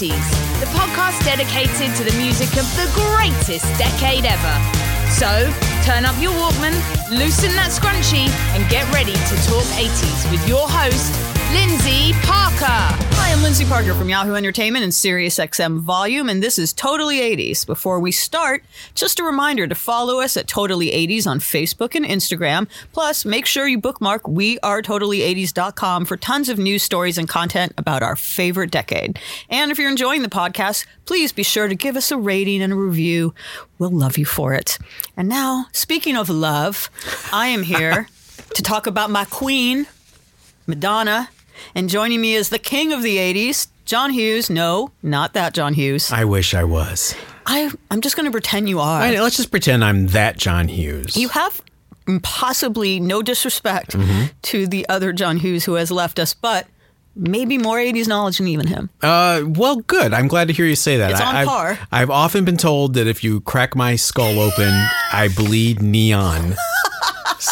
80s, the podcast dedicated to the music of the greatest decade ever. So, turn up your Walkman, loosen that scrunchie, and get ready to talk 80s with your host, Lindsay Parker. Hi, I'm Lindsay Parker from Yahoo Entertainment and SiriusXM Volume, and this is Totally 80s. Before we start, just a reminder to follow us at Totally 80s on Facebook and Instagram. Plus, make sure you bookmark wearetotally80s.com for tons of news stories and content about our favorite decade. And if you're enjoying the podcast, please be sure to give us a rating and a review. We'll love you for it. And now, speaking of love, I am here to talk about my queen, Madonna. And joining me is the king of the 80s, John Hughes. No, not that John Hughes. I wish I was. I, I'm just going to pretend you are. I, let's just pretend I'm that John Hughes. You have possibly no disrespect Mm-hmm. to the other John Hughes who has left us, but maybe more 80s knowledge than even him. uh, well, good. I'm glad to hear you say that. It's on I, I've, par. I've often been told that if you crack my skull open, I bleed neon.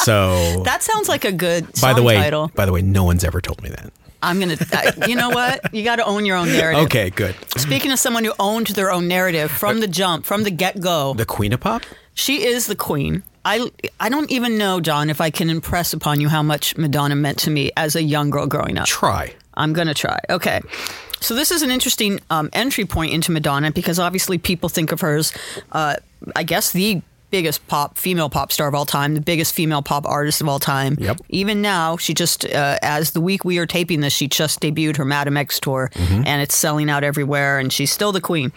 So, That sounds like a good by the way, title. by the way, no one's ever told me that. I'm going to, you know what? You got to own your own narrative. Okay, good. Speaking of someone who owned their own narrative from the jump, from the get go, The Queen of Pop. She is the queen. I I don't even know, John, if I can impress upon you how much Madonna meant to me as a young girl growing up. Try. I'm gonna try. Okay. So this is an interesting um, entry point into Madonna because obviously people think of her as, uh, I guess, the biggest pop female pop star of all time, the biggest female pop artist of all time. Yep. Even now, she just uh, as the week we are taping this, she just debuted her Madam X tour, and it's selling out everywhere, and she's still the queen.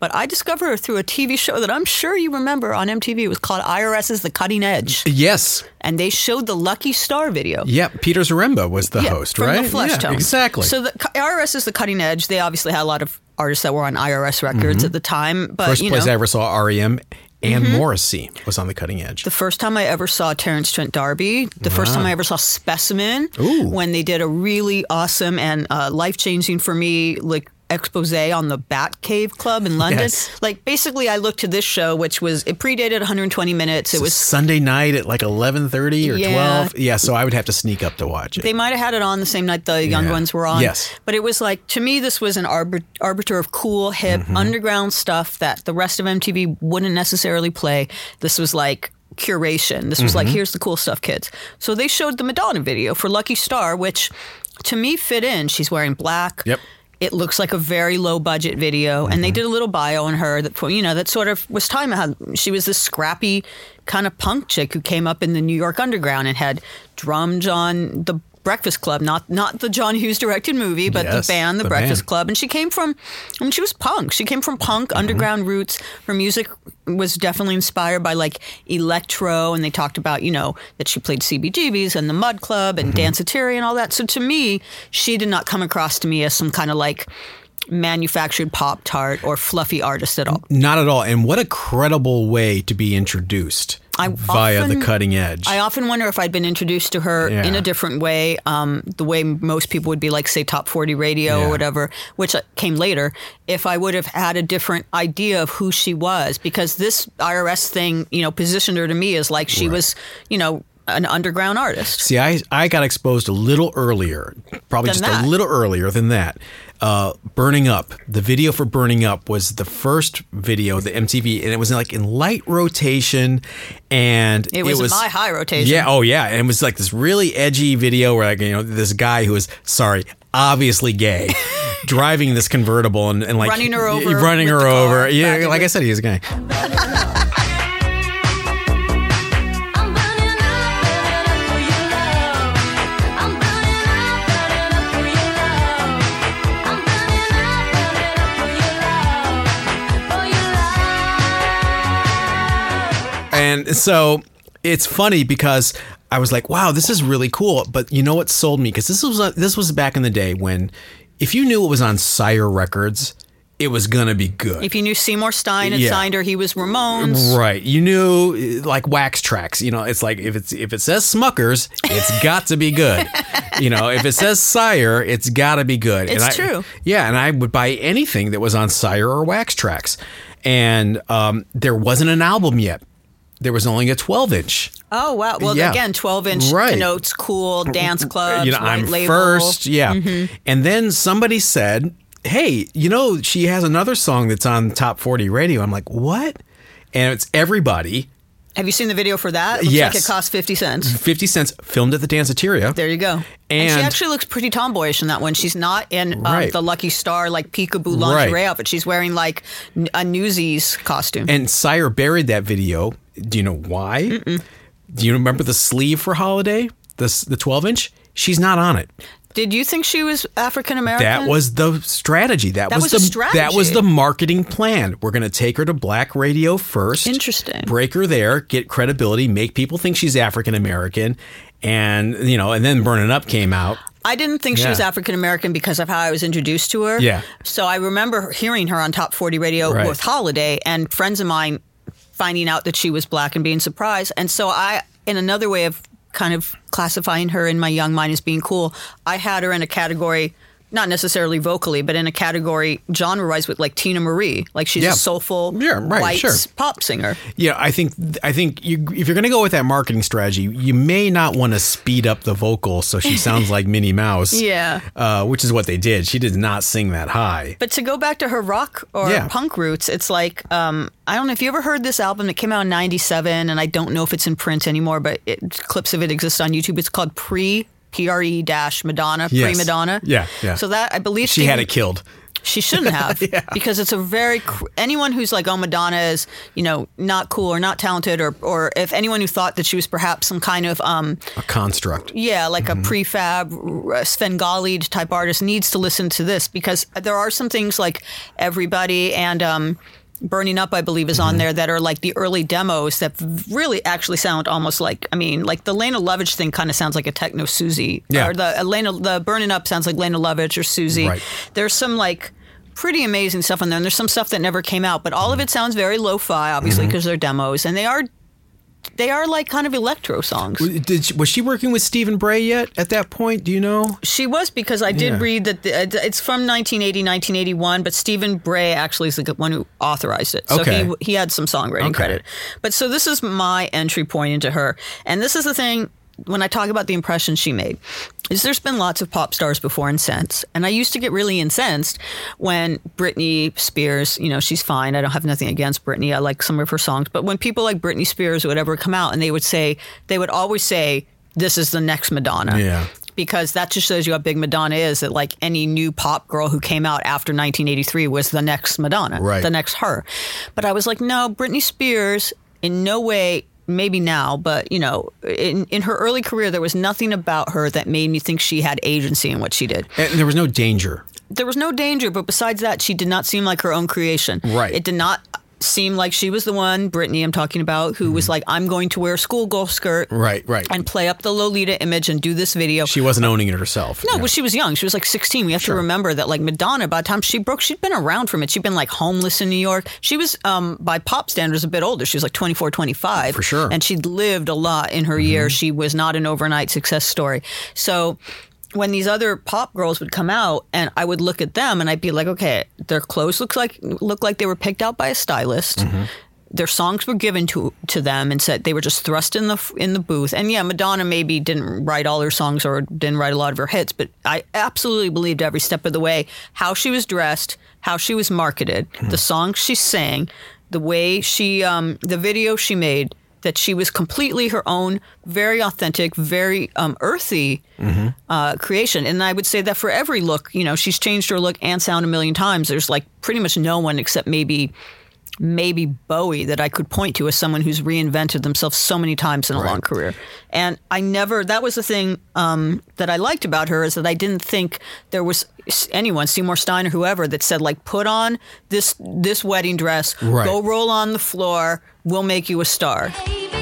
But I discovered her through a TV show that I'm sure you remember on MTV. It was called IRS's The Cutting Edge, Yes. and they showed the Lucky Star video. Yep. Peter Zaremba was the Yeah, host, from right? The Flesh yeah, Tone. exactly. So the IRS is the cutting edge. They obviously had a lot of artists that were on IRS records at the time, but Mm-hmm. First you place know, I ever saw REM and Morrissey was on the cutting edge. the first time I ever saw Terence Trent D'Arby, the first time I ever saw Specimen, Ooh. when they did a really awesome and uh, life changing for me like expose on the Bat Cave Club in London. Yes. Like basically, I looked to this show, which was it predated 120 minutes. It was Sunday night at like 11:30 or Yeah. 12. Yeah, so I would have to sneak up to watch it. They might have had it on the same night the young Yeah. ones were on. Yes. But it was like, to me, this was an arbit- arbiter of cool, hip, Mm-hmm. underground stuff that the rest of MTV wouldn't necessarily play. This was like curation. This was like, Mm-hmm. here's the cool stuff, kids. So they showed the Madonna video for Lucky Star, which to me fit in. She's wearing black. Yep. It looks like a very low budget video, and they Mm-hmm. did a little bio on her that you know that sort of was time how she was this scrappy kind of punk chick who came up in the New York underground and had drummed on the Breakfast Club, not not the John Hughes directed movie, but Yes, the band, the, the Breakfast band. Club, and she came from, I mean, she was punk. She came from punk Mm-hmm. underground roots. Her music was definitely inspired by like electro, and they talked about you know that she played CBGBs and the Mud Club Mm-hmm. and Danceteria and all that. So to me, she did not come across to me as some kind of like manufactured pop tart or fluffy artist at all. Not at all. And what a credible way to be introduced I via often- the cutting edge. I often wonder if I'd been introduced to her Yeah. in a different way, um, the way most people would be like, say, top 40 radio Yeah. or whatever, which uh, came later, if I would have had a different idea of who she was. Because this IRS thing, you know, positioned her to me as like she was, you know, an underground artist. See, I, I got exposed a little earlier, probably Than just that. a little earlier than that. Uh, Burning Up, the video for Burning Up was the first video, the MTV, and it was like in light rotation, and It was, my high rotation. Yeah, oh yeah, and it was like this really edgy video where like you know this guy who was sorry, obviously gay, driving this convertible and, and like Running her over running her over. Yeah, like I said, he was gay. And so it's funny because I was like, wow, this is really cool. But you know what sold me? Because this was uh, this was back in the day when if you knew it was on Sire Records, it was gonna be good. If you knew Seymour Stein had Yeah. signed her, he was Ramones. Right. You knew uh, like Wax Trax. You know, it's like if it's if it says Smuckers, it's got to be good. you know, if it says Sire, it's got to be good. It's and I, true. Yeah, and I would buy anything that was on Sire or Wax Trax. And um, there wasn't an album yet. There was only a 12 inch. Oh wow! Well, Yeah. again, twelve inch Right. connotes cool dance clubs. you know, white I'm label. first. Yeah. And then somebody said, hey, you know, she has another song that's on top 40 radio. I'm like, what? And it's Everybody. Have you seen the video for that? It looks Yes. like it cost fifty cents. 50 cents filmed at the Danceteria. There you go. And, she actually looks pretty tomboyish in that one. She's not in um, Right. the Lucky Star like peekaboo lingerie Right. outfit. She's wearing like a Newsies costume. And Sire buried that video. Do you know why? Do you remember the sleeve for Holiday? The the 12 inch? She's not on it. Did you think she was African American? That was the strategy. That, That was, was the strategy. that was the marketing plan. We're going to take her to black radio first. Interesting. Break her there, get credibility, make people think she's African American, and you know, and then Burning Up came out. I didn't think she was African American because of how I was introduced to her. Yeah. So I remember hearing her on Top 40 Radio Right. with Holiday and friends of mine finding out that she was black and being surprised. And so I, in another way of kind of classifying her in my young mind as being cool, I had her in a category. Not necessarily vocally, but in a category genre-wise with like Teena Marie, like she's Yeah. a soulful Yeah, right, white sure. pop singer. Yeah, I think I think you, if you're going to go with that marketing strategy, you may not want to speed up the vocal so she sounds like Minnie Mouse. Yeah. uh, which is what they did. She did not sing that high. But to go back to her rock or Yeah. punk roots, it's like um, I don't know if you ever heard this album that came out in '97, and I don't know if it's in print anymore, but it, clips of it exist on YouTube. It's called Pre P R E dash Madonna, Yes. Pre Madonna. Yeah, yeah. So that I believe She had it killed. She shouldn't have because it's a very anyone who's like oh Madonna is you know not cool or not talented or or if anyone who thought that she was perhaps some kind of um A construct. yeah, like Mm-hmm. a prefab Svengali type artist needs to listen to this because there are some things like Everybody and um, Burning Up, I believe, is Mm-hmm. on there that are like the early demos that really actually sound almost like, I mean, like the Lene Lovich thing kind of sounds like a techno Siouxsie. Yeah. Or the Lene, the Burning Up sounds like Lene Lovich or Siouxsie. Right. There's some like pretty amazing stuff on there, and there's some stuff that never came out, but all of it sounds very lo-fi, obviously, Mm-hmm. because they're demos, and they are. They are like kind of electro songs. Did she, was she working with Stephen Bray yet at that point? Do you know? She was because I did Yeah. read that the, uh, it's from 1980, 1981, but Stephen Bray actually is the one who authorized it. So Okay. he, he had some songwriting Okay. credit. But so this is my entry point into her. And this is the thing when I talk about the impression she made is there's been lots of pop stars before and since. And I used to get really incensed when Britney Spears, you know, she's fine. I don't have nothing against Britney. I like some of her songs. But when people like Britney Spears or whatever come out and they would say, they would always say, this is the next Madonna Yeah. because that just shows you how big Madonna is. That like any new pop girl who came out after 1983 was the next Madonna, Right. the next her. But I was like, no, Britney Spears in no way. Maybe now, but you know, in in her early career, there was nothing about her that made me think she had agency in what she did. And there was no danger. There was no danger, but besides that, she did not seem like her own creation. Right. It did not seem like she was the one, Britney, I'm talking about, who was like, I'm going to wear a schoolgirl skirt Mm-hmm. Right, right. and play up the Lolita image and do this video. she wasn't owning it herself. No, Yeah. but she was young. She was like 16. We have to remember that, like Madonna, by the time she broke, she'd been around from it. She'd been like homeless in New York. She was, um, by pop standards, a bit older. She was like 24, 25. For sure. And she'd lived a lot in her years. She was not an overnight success story. So when these other pop girls would come out and I would look at them and I'd be like, okay, their clothes looks like look like they were picked out by a stylist. Their songs were given to to them and said they were just thrust in the in the booth. And yeah, Madonna maybe didn't write all her songs or didn't write a lot of her hits, but I absolutely believed every step of the way how she was dressed, how she was marketed, the songs she sang, the way she um, the video she made that she was completely her own, very authentic, very um, earthy uh, creation. And I would say that for every look, you know, she's changed her look and sound a million times. There's like pretty much no one except maybe maybe Bowie that I could point to as someone who's reinvented themselves so many times in a long career. And I never, that was the thing um, that I liked about her is that I didn't think there was anyone, Seymour Stein or whoever, that said like, put on this this wedding dress, Right. go roll on the floor, we'll make you a star. Baby,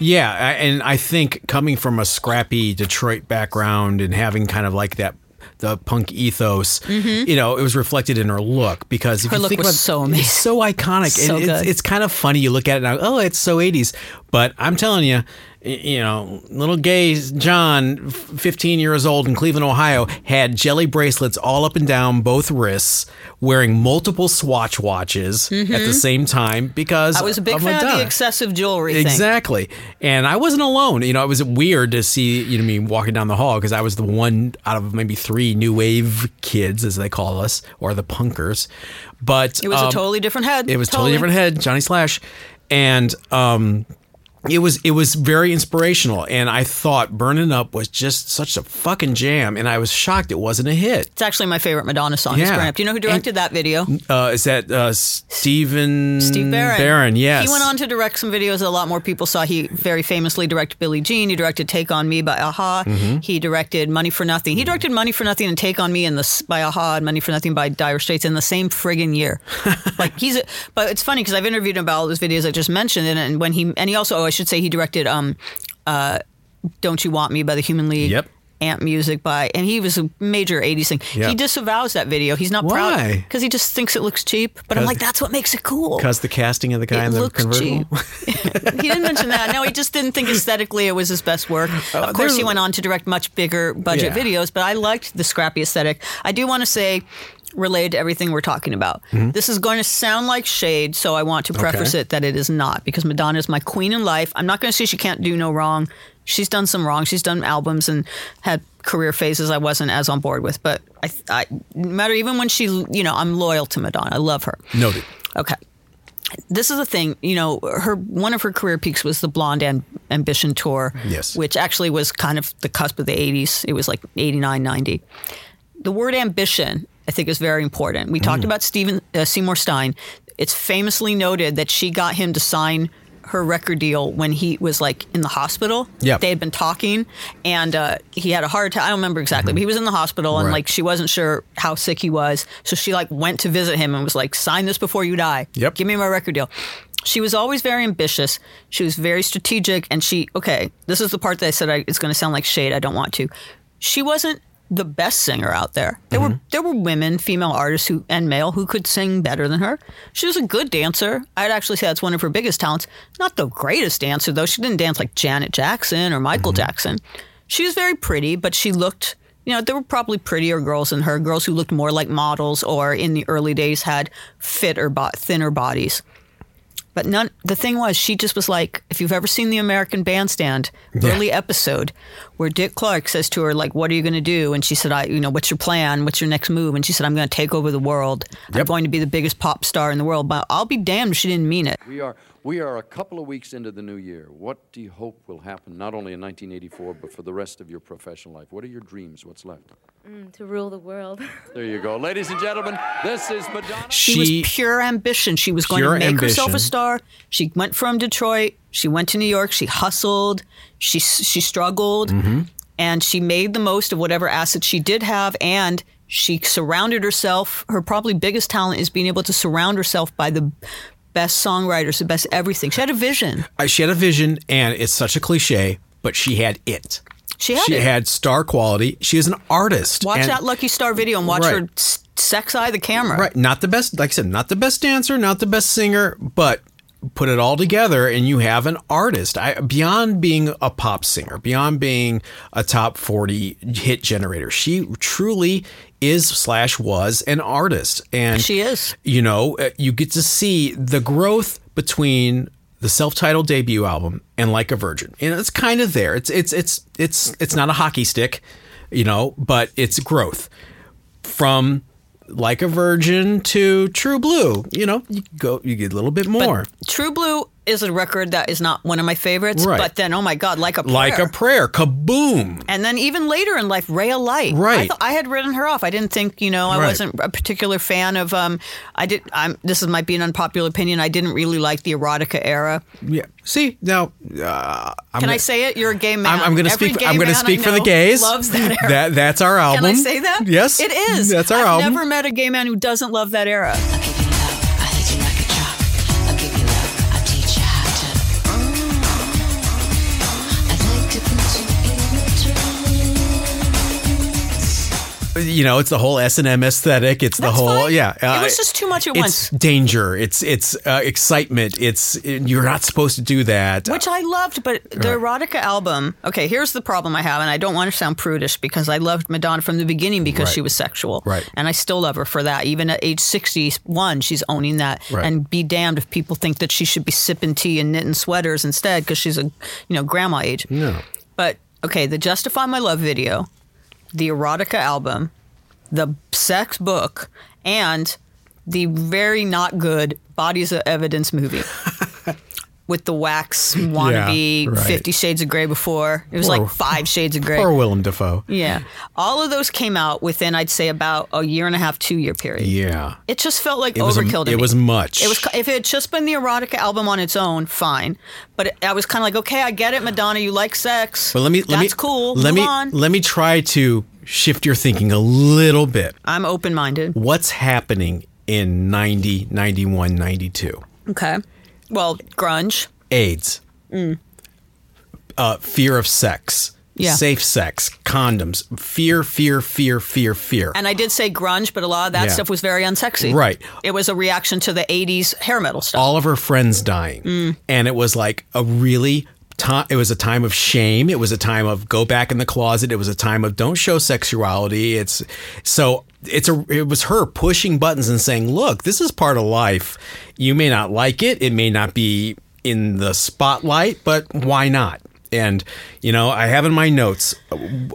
Yeah, I- and I think coming from a scrappy Detroit background and having kind of like that the punk ethos, you know, it was reflected in her look because if Mm-hmm. Her you look was about, so amazing. it's so iconic, So and it's, good. it's kind of funny. You look at it now, oh, it's so '80s, but I'm telling you. You know, little gay John, 15 years old in Cleveland, Ohio, had jelly bracelets all up and down both wrists, wearing multiple Swatch watches at the same time because Mm-hmm. I was a big fan of the excessive jewelry thing. Exactly. And I wasn't alone. You know, it was weird to see, you know, me walking down the hall because I was the one out of maybe three new wave kids, as they call us, or the punkers. But It was um, a totally different head. it was totally different head, Johnny Slash. And um it was it was very inspirational and I thought Burning Up was just such a fucking jam and I was shocked it wasn't a hit. It's actually my favorite Madonna song. Yeah. Burn Up. Do you know who directed that video? Uh is that uh Steven Steve Barron. Barron, yes. He went on to direct some videos that a lot more people saw. He very famously directed Billie Jean. He directed Take on Me by a-ha. Mm-hmm. He directed Money for Nothing. He directed Money for Nothing and Take on Me and the by a-ha and Money for Nothing by Dire Straits in the same friggin' year. like he's, a, but it's funny because I've interviewed him about all those videos I just mentioned, and, and when he and he also, I should say, he directed um, uh, Don't You Want Me by the Human League. Yep. Ant Music by, and he was a major 80s thing. Yeah. He disavows that video. He's not proud Why? because he just thinks it looks cheap. But I'm like, that's what makes it cool. Because the casting of the guy It in the looks convertible. cheap. he didn't mention that. No, he just didn't think aesthetically it was his best work. of course, he went on to direct much bigger budget Yeah. videos, but I liked the scrappy aesthetic. I do want to say, related to everything we're talking about, this is going to sound like shade, so I want to preface Mm-hmm. Okay. it that it is not because Madonna is my queen in life. I'm not going to say she can't do no wrong. She's done some wrong. She's done albums and had career phases I wasn't as on board with, but I, I no matter even when she, you know, I'm loyal to Madonna. I love her. Noted. Okay. This is the thing, you know, her one of her career peaks was the Blonde Am- Ambition tour, Yes. which actually was kind of the cusp of the 80s. It was like 89, 90. The word ambition, I think, is very important. We Mm. talked about Stephen uh, Seymour Stein. It's famously noted that she got him to sign her record deal when he was like in the hospital. Yeah, They had been talking and uh, he had a heart attack. I don't remember exactly, but he was in the hospital and Mm-hmm. Like she wasn't sure how sick he was. So she like went to visit him and was like, sign this before you die. Yep. Give me my record deal. She was always very ambitious. She was very strategic. And she, okay, this is the part that I said I, it's going to sound like shade. I don't want to. She wasn't the best singer out there. There were mm-hmm. there were women, female artists who and male who could sing better than her. She was a good dancer. I'd actually say that's one of her biggest talents. Not the greatest dancer though. She didn't dance like Janet Jackson or Michael mm-hmm. Jackson. She was very pretty, but she looked you know, there were probably prettier girls than her, girls who looked more like models or in the early days had fitter, bo- thinner bodies. But none. The thing was, she just was like, if you've ever seen the American Bandstand early episode, where Dick Clark says to her, like, "What are you going to do?" and she said, "I, you know, what's your plan? What's your next move?" and she said, "I'm going to take over the world. I'm going to be the biggest pop star in the world." But I'll be damned if she didn't mean it. We are, we are a couple of weeks into the new year. What do you hope will happen, not only in 1984, but for the rest of your professional life? What are your dreams? What's left? Mm, to rule the world. There you go. Ladies and gentlemen, this is Madonna. She, was pure ambition. She was going to make herself a star. She went from Detroit. She went to New York. She hustled. She she struggled, Mm-hmm. and she made the most of whatever assets she did have. And she surrounded herself. Her probably biggest talent is being able to surround herself by the best songwriters, the best everything. She had a vision. She had a vision, and it's such a cliche, but she had it. She had she it. had star quality. She is an artist. Watch and- that Lucky Star video and watch Right. her sex eye the camera. Right. Not the best, like I said, not the best dancer, not the best singer, but put it all together and you have an artist. I, beyond being a pop singer, beyond being a top 40 hit generator, she truly is slash was an artist. And She is. you know, uh, you get to see the growth between the self-titled debut album and Like a Virgin. And it's kind of there. It's it's it's it's it's not a hockey stick, you know, but it's growth from Like a Virgin to True Blue. You know, you go you get a little bit more. True Blue is a record that is not one of my favorites, Right. but then oh my god, like a prayer. like a prayer, kaboom. And then even later in life, Ray of Light. Right. I, thought I had written her off. I didn't think, you know, I Right. wasn't a particular fan of. Um, I did. I'm. This is might be an unpopular opinion. I didn't really like the erotica era. Yeah. See now, uh, I'm Can gonna, I say it? You're a gay man. I'm, I'm going to speak. I'm going to speak for the gays. Loves that era. That that's our album. Can I say that? Yes, it is. That's our I've album. never met a gay man who doesn't love that era. You know, it's the whole S and M aesthetic. It's the whole fine. yeah. It was just too much at it's once. danger. It's it's uh, excitement. It's you're not supposed to do that. Which I loved, but the erotica album. Okay, here's the problem I have, and I don't want to sound prudish because I loved Madonna from the beginning because Right. she was sexual, Right. And I still love her for that. Even at age sixty-one, she's owning that. Right. And be damned if people think that she should be sipping tea and knitting sweaters instead because she's a you know grandma age. no. But okay, the Justify My Love video, the erotica album, the sex book, and the very not good Bodies of Evidence movie. With the wax wannabe right. Fifty Shades of Grey before. It was Poor- like five shades of grey. Or Willem Dafoe. yeah. All of those came out within, I'd say, about a year and a half, two year period. Yeah. It just felt like It was a- overkill to it me. was much. It was if it had just been the erotica album on its own, fine. But it, I was kind of like, okay, I get it, Madonna. You like sex. But let me let That's me cool. Let Move me on. let me try to shift your thinking a little bit. I'm open minded. What's happening in 90, 91, 92? Okay. Well, grunge. AIDS, uh, fear of sex, Mm. Yeah. safe sex, condoms, fear, fear, fear, fear, fear. And I did say grunge, but a lot of that Yeah. stuff was very unsexy. Right. It was a reaction to the 80s hair metal stuff. All of her friends dying, Mm. and it was like a really. Time, it was a time of shame. It was a time of go back in the closet. It was a time of don't show sexuality. It's so it's a it was her pushing buttons and saying, "Look, this is part of life. You may not like it. It may not be in the spotlight, but why not?" And you know, I have in my notes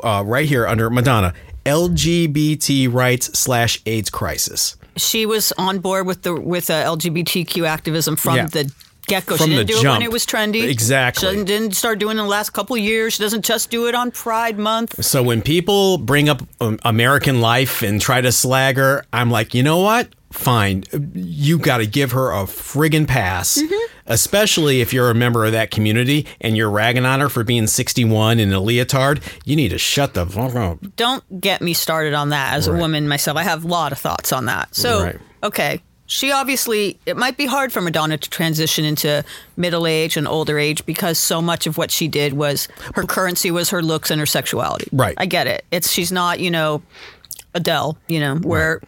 uh, right here under Madonna LGBT rights slash AIDS crisis. she was on board with the with uh, LGBTQ activism from Yeah. the get go. From She didn't the do it jump. when it was trendy. Exactly. She didn't, start doing it in the last couple of years. She doesn't just do it on Pride Month. So when people bring up um, American life and try to slag her, I'm like, you know what? Fine. You got to give her a friggin' pass, especially if you're a member of that community and you're ragging on her for being 61 in a leotard. You need to shut the fuck up. Don't get me started on that. As a woman myself, I have a lot of thoughts on that. So, Right. okay. She obviously, it might be hard for Madonna to transition into middle age and older age because so much of what she did was her currency was her looks and her sexuality. Right. I get it. It's she's not, you know, Adele, you know, where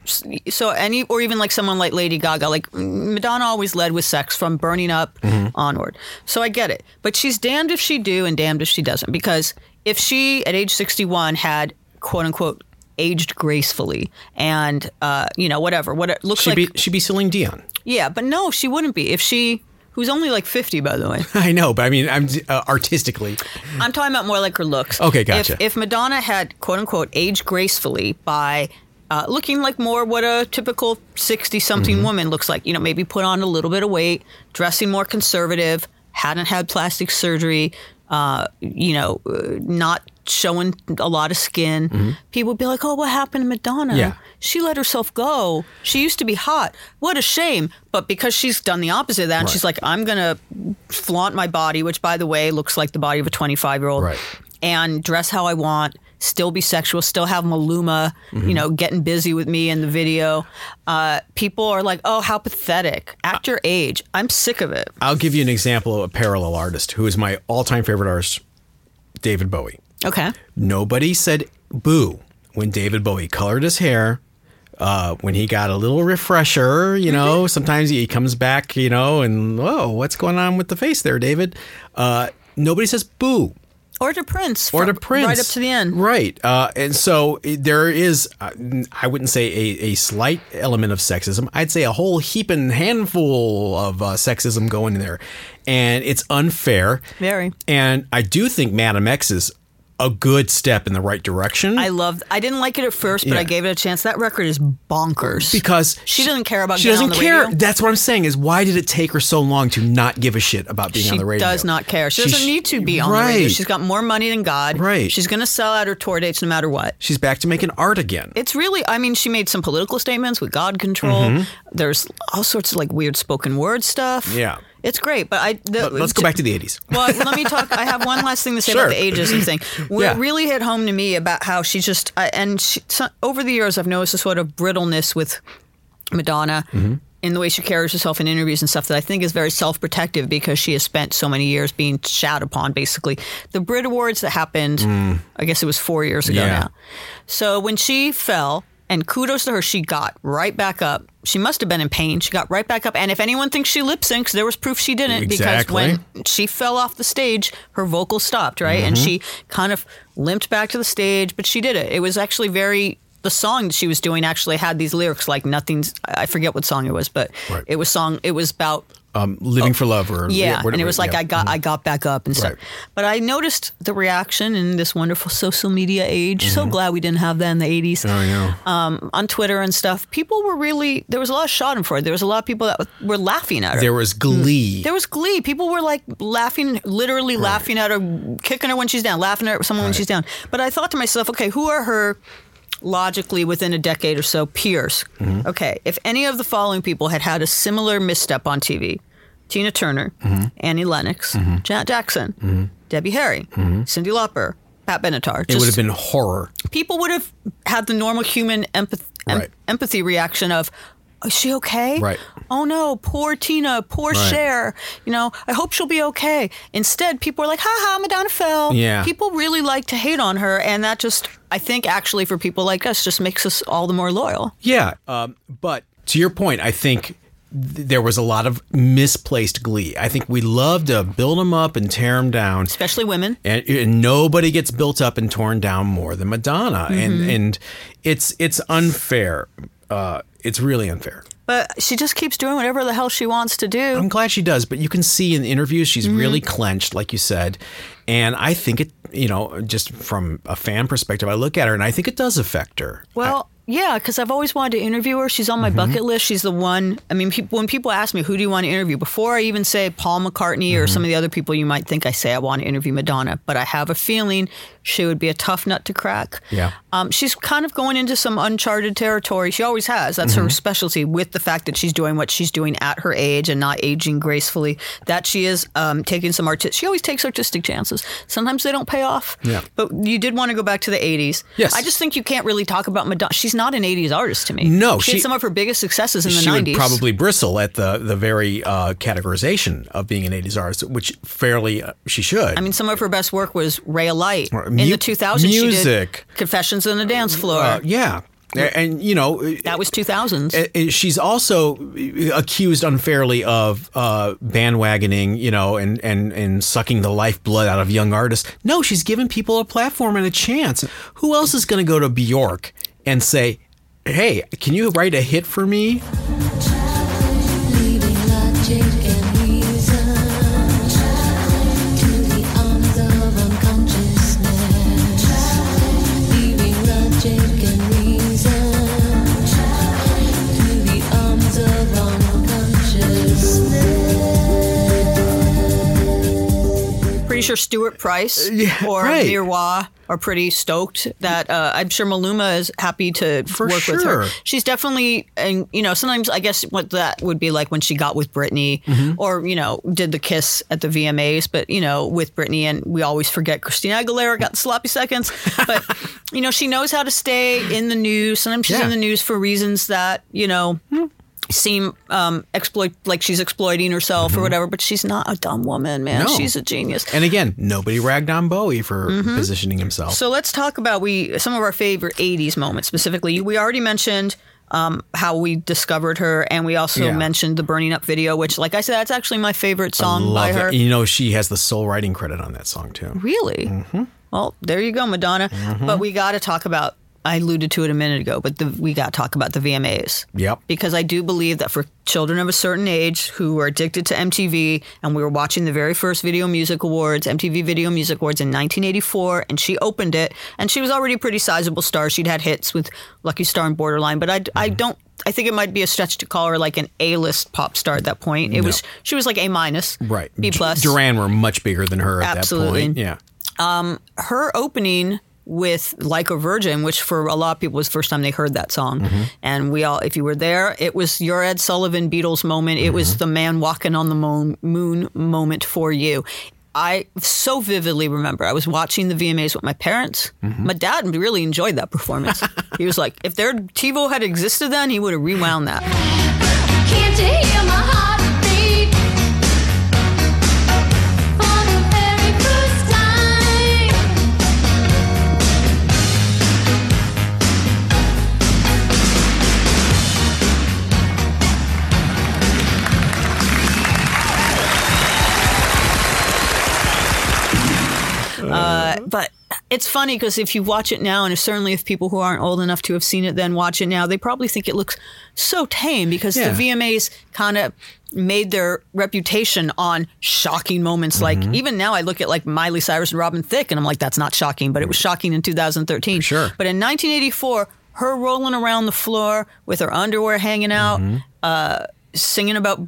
so any or even like someone like Lady Gaga, like mm, Madonna always led with sex from burning up mm-hmm. onward. So I get it, but she's damned if she do and damned if she doesn't because if she at age sixty one had quote unquote aged gracefully and uh, you know whatever what it looks She'd like be she'd be Celine Dion. yeah, but no, she wouldn't be if she who's only like fifty by the way. I know, but I mean, I'm uh, artistically. I'm talking about more like her looks. Okay, gotcha. If, if Madonna had quote unquote aged gracefully by uh, looking like more what a typical 60 something Mm-hmm. woman looks like, you know, maybe put on a little bit of weight, dressing more conservative, hadn't had plastic surgery, uh, you know, uh, not showing a lot of skin, people would be like, oh, what happened to Madonna? Mm-hmm. Yeah. She let herself go. She used to be hot. What a shame. But because she's done the opposite of that, and she's like, I'm going to flaunt my body, which, by the way, looks like the body of a 25 year old, Right. and dress how I want, still be sexual, still have Maluma, Mm-hmm. you know, getting busy with me in the video. Uh, people are like, oh, how pathetic. At your age, I'm sick of it. I'll give you an example of a parallel artist who is my all-time favorite artist, David Bowie. Okay. Nobody said boo when David Bowie colored his hair. Uh, when he got a little refresher, you know, Mm-hmm. sometimes he comes back, you know, and whoa, what's going on with the face there, David? Uh, nobody says boo Or to Prince. or to Prince, Right up to the end. right? Uh, and so there is, uh, I wouldn't say a, a slight element of sexism. I'd say a whole heaping handful of uh, sexism going in there, and it's unfair. Very. And I do think Madam X is a good step in the right direction. I love. I didn't like it at first, but Yeah. I gave it a chance. That record is bonkers. because She doesn't care about she doesn't on the care. radio. That's what I'm saying. Is why did it take her so long to not give a shit about being she on the radio? She does not care. She She doesn't need to be on right. the radio. She's got more money than God. Right. She's going to sell out her tour dates no matter what. She's back to making art again. It's really, I mean, she made some political statements with God control. Mm-hmm. There's all sorts of like weird spoken word stuff. Yeah. It's great. But I, the, let's go back to the 80s. Well, let me talk. I have one last thing to say Sure. about the ageism thing. What Yeah. really hit home to me about how she just and she, over the years I've noticed a sort of brittleness with Madonna Mm-hmm. in the way she carries herself in interviews and stuff that I think is very self protective because she has spent so many years being shat upon, basically. The Brit Awards that happened, I guess it was four years ago Yeah. now. So when she fell, and kudos to her, she got right back up. She must have been in pain. She got right back up. And if anyone thinks she lip syncs, there was proof she didn't Exactly. because when she fell off the stage, her vocal stopped, right? And she kind of limped back to the stage, but she did it. It was actually very. The song that she was doing actually had these lyrics like nothing's. I forget what song it was, but Right. it was song. It was about Um, living for love or yeah, whatever, and it was like yeah. I got I got back up and stuff. Right. But I noticed the reaction in this wonderful social media age. So glad we didn't have that in the eighties. Oh, yeah. Um, on Twitter and stuff, people were really there was a lot of Schadenfreude. There was a lot of people that were laughing at her. There was glee. There was glee. People were like laughing, literally laughing at her, kicking her when she's down, laughing at someone when she's down. But I thought to myself, okay, who are her logically within a decade or so peers? Mm-hmm. Okay, if any of the following people had had a similar misstep on TV, Tina Turner, Mm-hmm. Annie Lennox, Janet Jackson, Debbie Harry, Cyndi Lauper, Pat Benatar, it would have been horror. people would have had the normal human empath- em- Right. empathy reaction of, "Is she okay? Right. Oh no, poor Tina, poor Right. Cher. You know, I hope she'll be okay." Instead, people are like, "Ha ha, Madonna fell." Yeah. People really like to hate on her, and that just, I think, actually for people like us, just makes us all the more loyal. Yeah, um, but to your point, I think th- there was a lot of misplaced glee. I think we love to build them up and tear them down. Especially women. and, and nobody gets built up and torn down more than Madonna, Mm-hmm. and and it's it's unfair. Uh, it's really unfair. But she just keeps doing whatever the hell she wants to do. I'm glad she does, but you can see in the interviews she's Mm-hmm. really clenched, like you said, and I think it. You know, just from a fan perspective, I look at her and I think it does affect her. Well, yeah, because I've always wanted to interview her. She's on my mm-hmm. bucket list. She's the one. I mean, peop when people ask me, who do you want to interview? Before I even say Paul McCartney or mm-hmm. some of the other people you might think I say, I want to interview Madonna. But I have a feeling she would be a tough nut to crack. Yeah. Um, she's kind of going into some uncharted territory. She always has. That's her specialty with the fact that she's doing what she's doing at her age and not aging gracefully. That she is um, taking some artistic, she always takes artistic chances. Sometimes they don't pay off. Yeah. But you did want to go back to the 80s. Yes. I just think you can't really talk about Madonna. She's not an 80s artist to me. No, she, she- had some of her biggest successes in the she 90s. would probably bristle at the the very uh, categorization of being an 80s artist, which fairly uh, she should. I mean, some of her best work was Ray of Light. Or in mu- the 2000s, she music. did Confessions on the Dance Floor. uh, yeah, and you know. that was 2000s. uh, uh, She's also accused unfairly of uh, bandwagoning, you know, and, and, and sucking the lifeblood out of young artists. No, she's giving people a platform and a chance. Who else is going to go to Bjork and say, "Hey, can you write a hit for me?" Sure Stuart Price yeah, or right. Mirwa are pretty stoked that uh, I'm sure Maluma is happy to For work with her. She's definitely, and you know, sometimes I guess what that would be like when she got with Britney Mm-hmm. or, you know, did the kiss at the VMAs, but, you know, with Britney, and we always forget Christina Aguilera got the sloppy seconds. But, you know, she knows how to stay in the news. Sometimes she's Yeah. in the news for reasons that, you know, seem um, exploit like she's exploiting herself or whatever, but she's not a dumb woman, man. Mm-hmm. No. She's a genius. And again, nobody ragged on Bowie for positioning himself. So let's talk about we some of our favorite '80s moments. Specifically, we already mentioned um, how we discovered her, and we also Yeah. mentioned the "Burning Up" video, which, like I said, that's actually my favorite song by Love her. it. You know, she has the sole writing credit on that song too. Really? Mm-hmm. Well, there you go, Madonna. But we got to talk about. I alluded to it a minute ago, but the, we got to talk about the VMAs. Yep. Because I do believe that for children of a certain age who are addicted to MTV, and we were watching the very first Video Music Awards, MTV Video Music Awards in 1984, and she opened it, and she was already a pretty sizable star. She'd had hits with Lucky Star and Borderline, but I, I Mm-hmm. don't. I think it might be a stretch to call her like an A-list pop star at that point. It was she was like A minus, Right. B plus. Duran were much bigger than her at Absolutely. that point. Yeah. her opening with Like a Virgin, which for a lot of people was the first time they heard that song. Mm-hmm. And we all, if you were there, it was your Ed Sullivan Beatles moment. It Mm-hmm. was the man walking on the mo- moon moment for you. I so vividly remember I was watching the VMAs with my parents. Mm-hmm. My dad really enjoyed that performance. he was like, if their TiVo had existed then, he would have rewound that. But it's funny because if you watch it now, and certainly if people who aren't old enough to have seen it then watch it now, they probably think it looks so tame because Yeah. the VMAs kind of made their reputation on shocking moments. Like Mm-hmm. even now, I look at like Miley Cyrus and Robin Thicke, and I'm like, that's not shocking, but it was shocking in 2013. sure. But in 1984, her rolling around the floor with her underwear hanging out, Mm-hmm. uh, singing about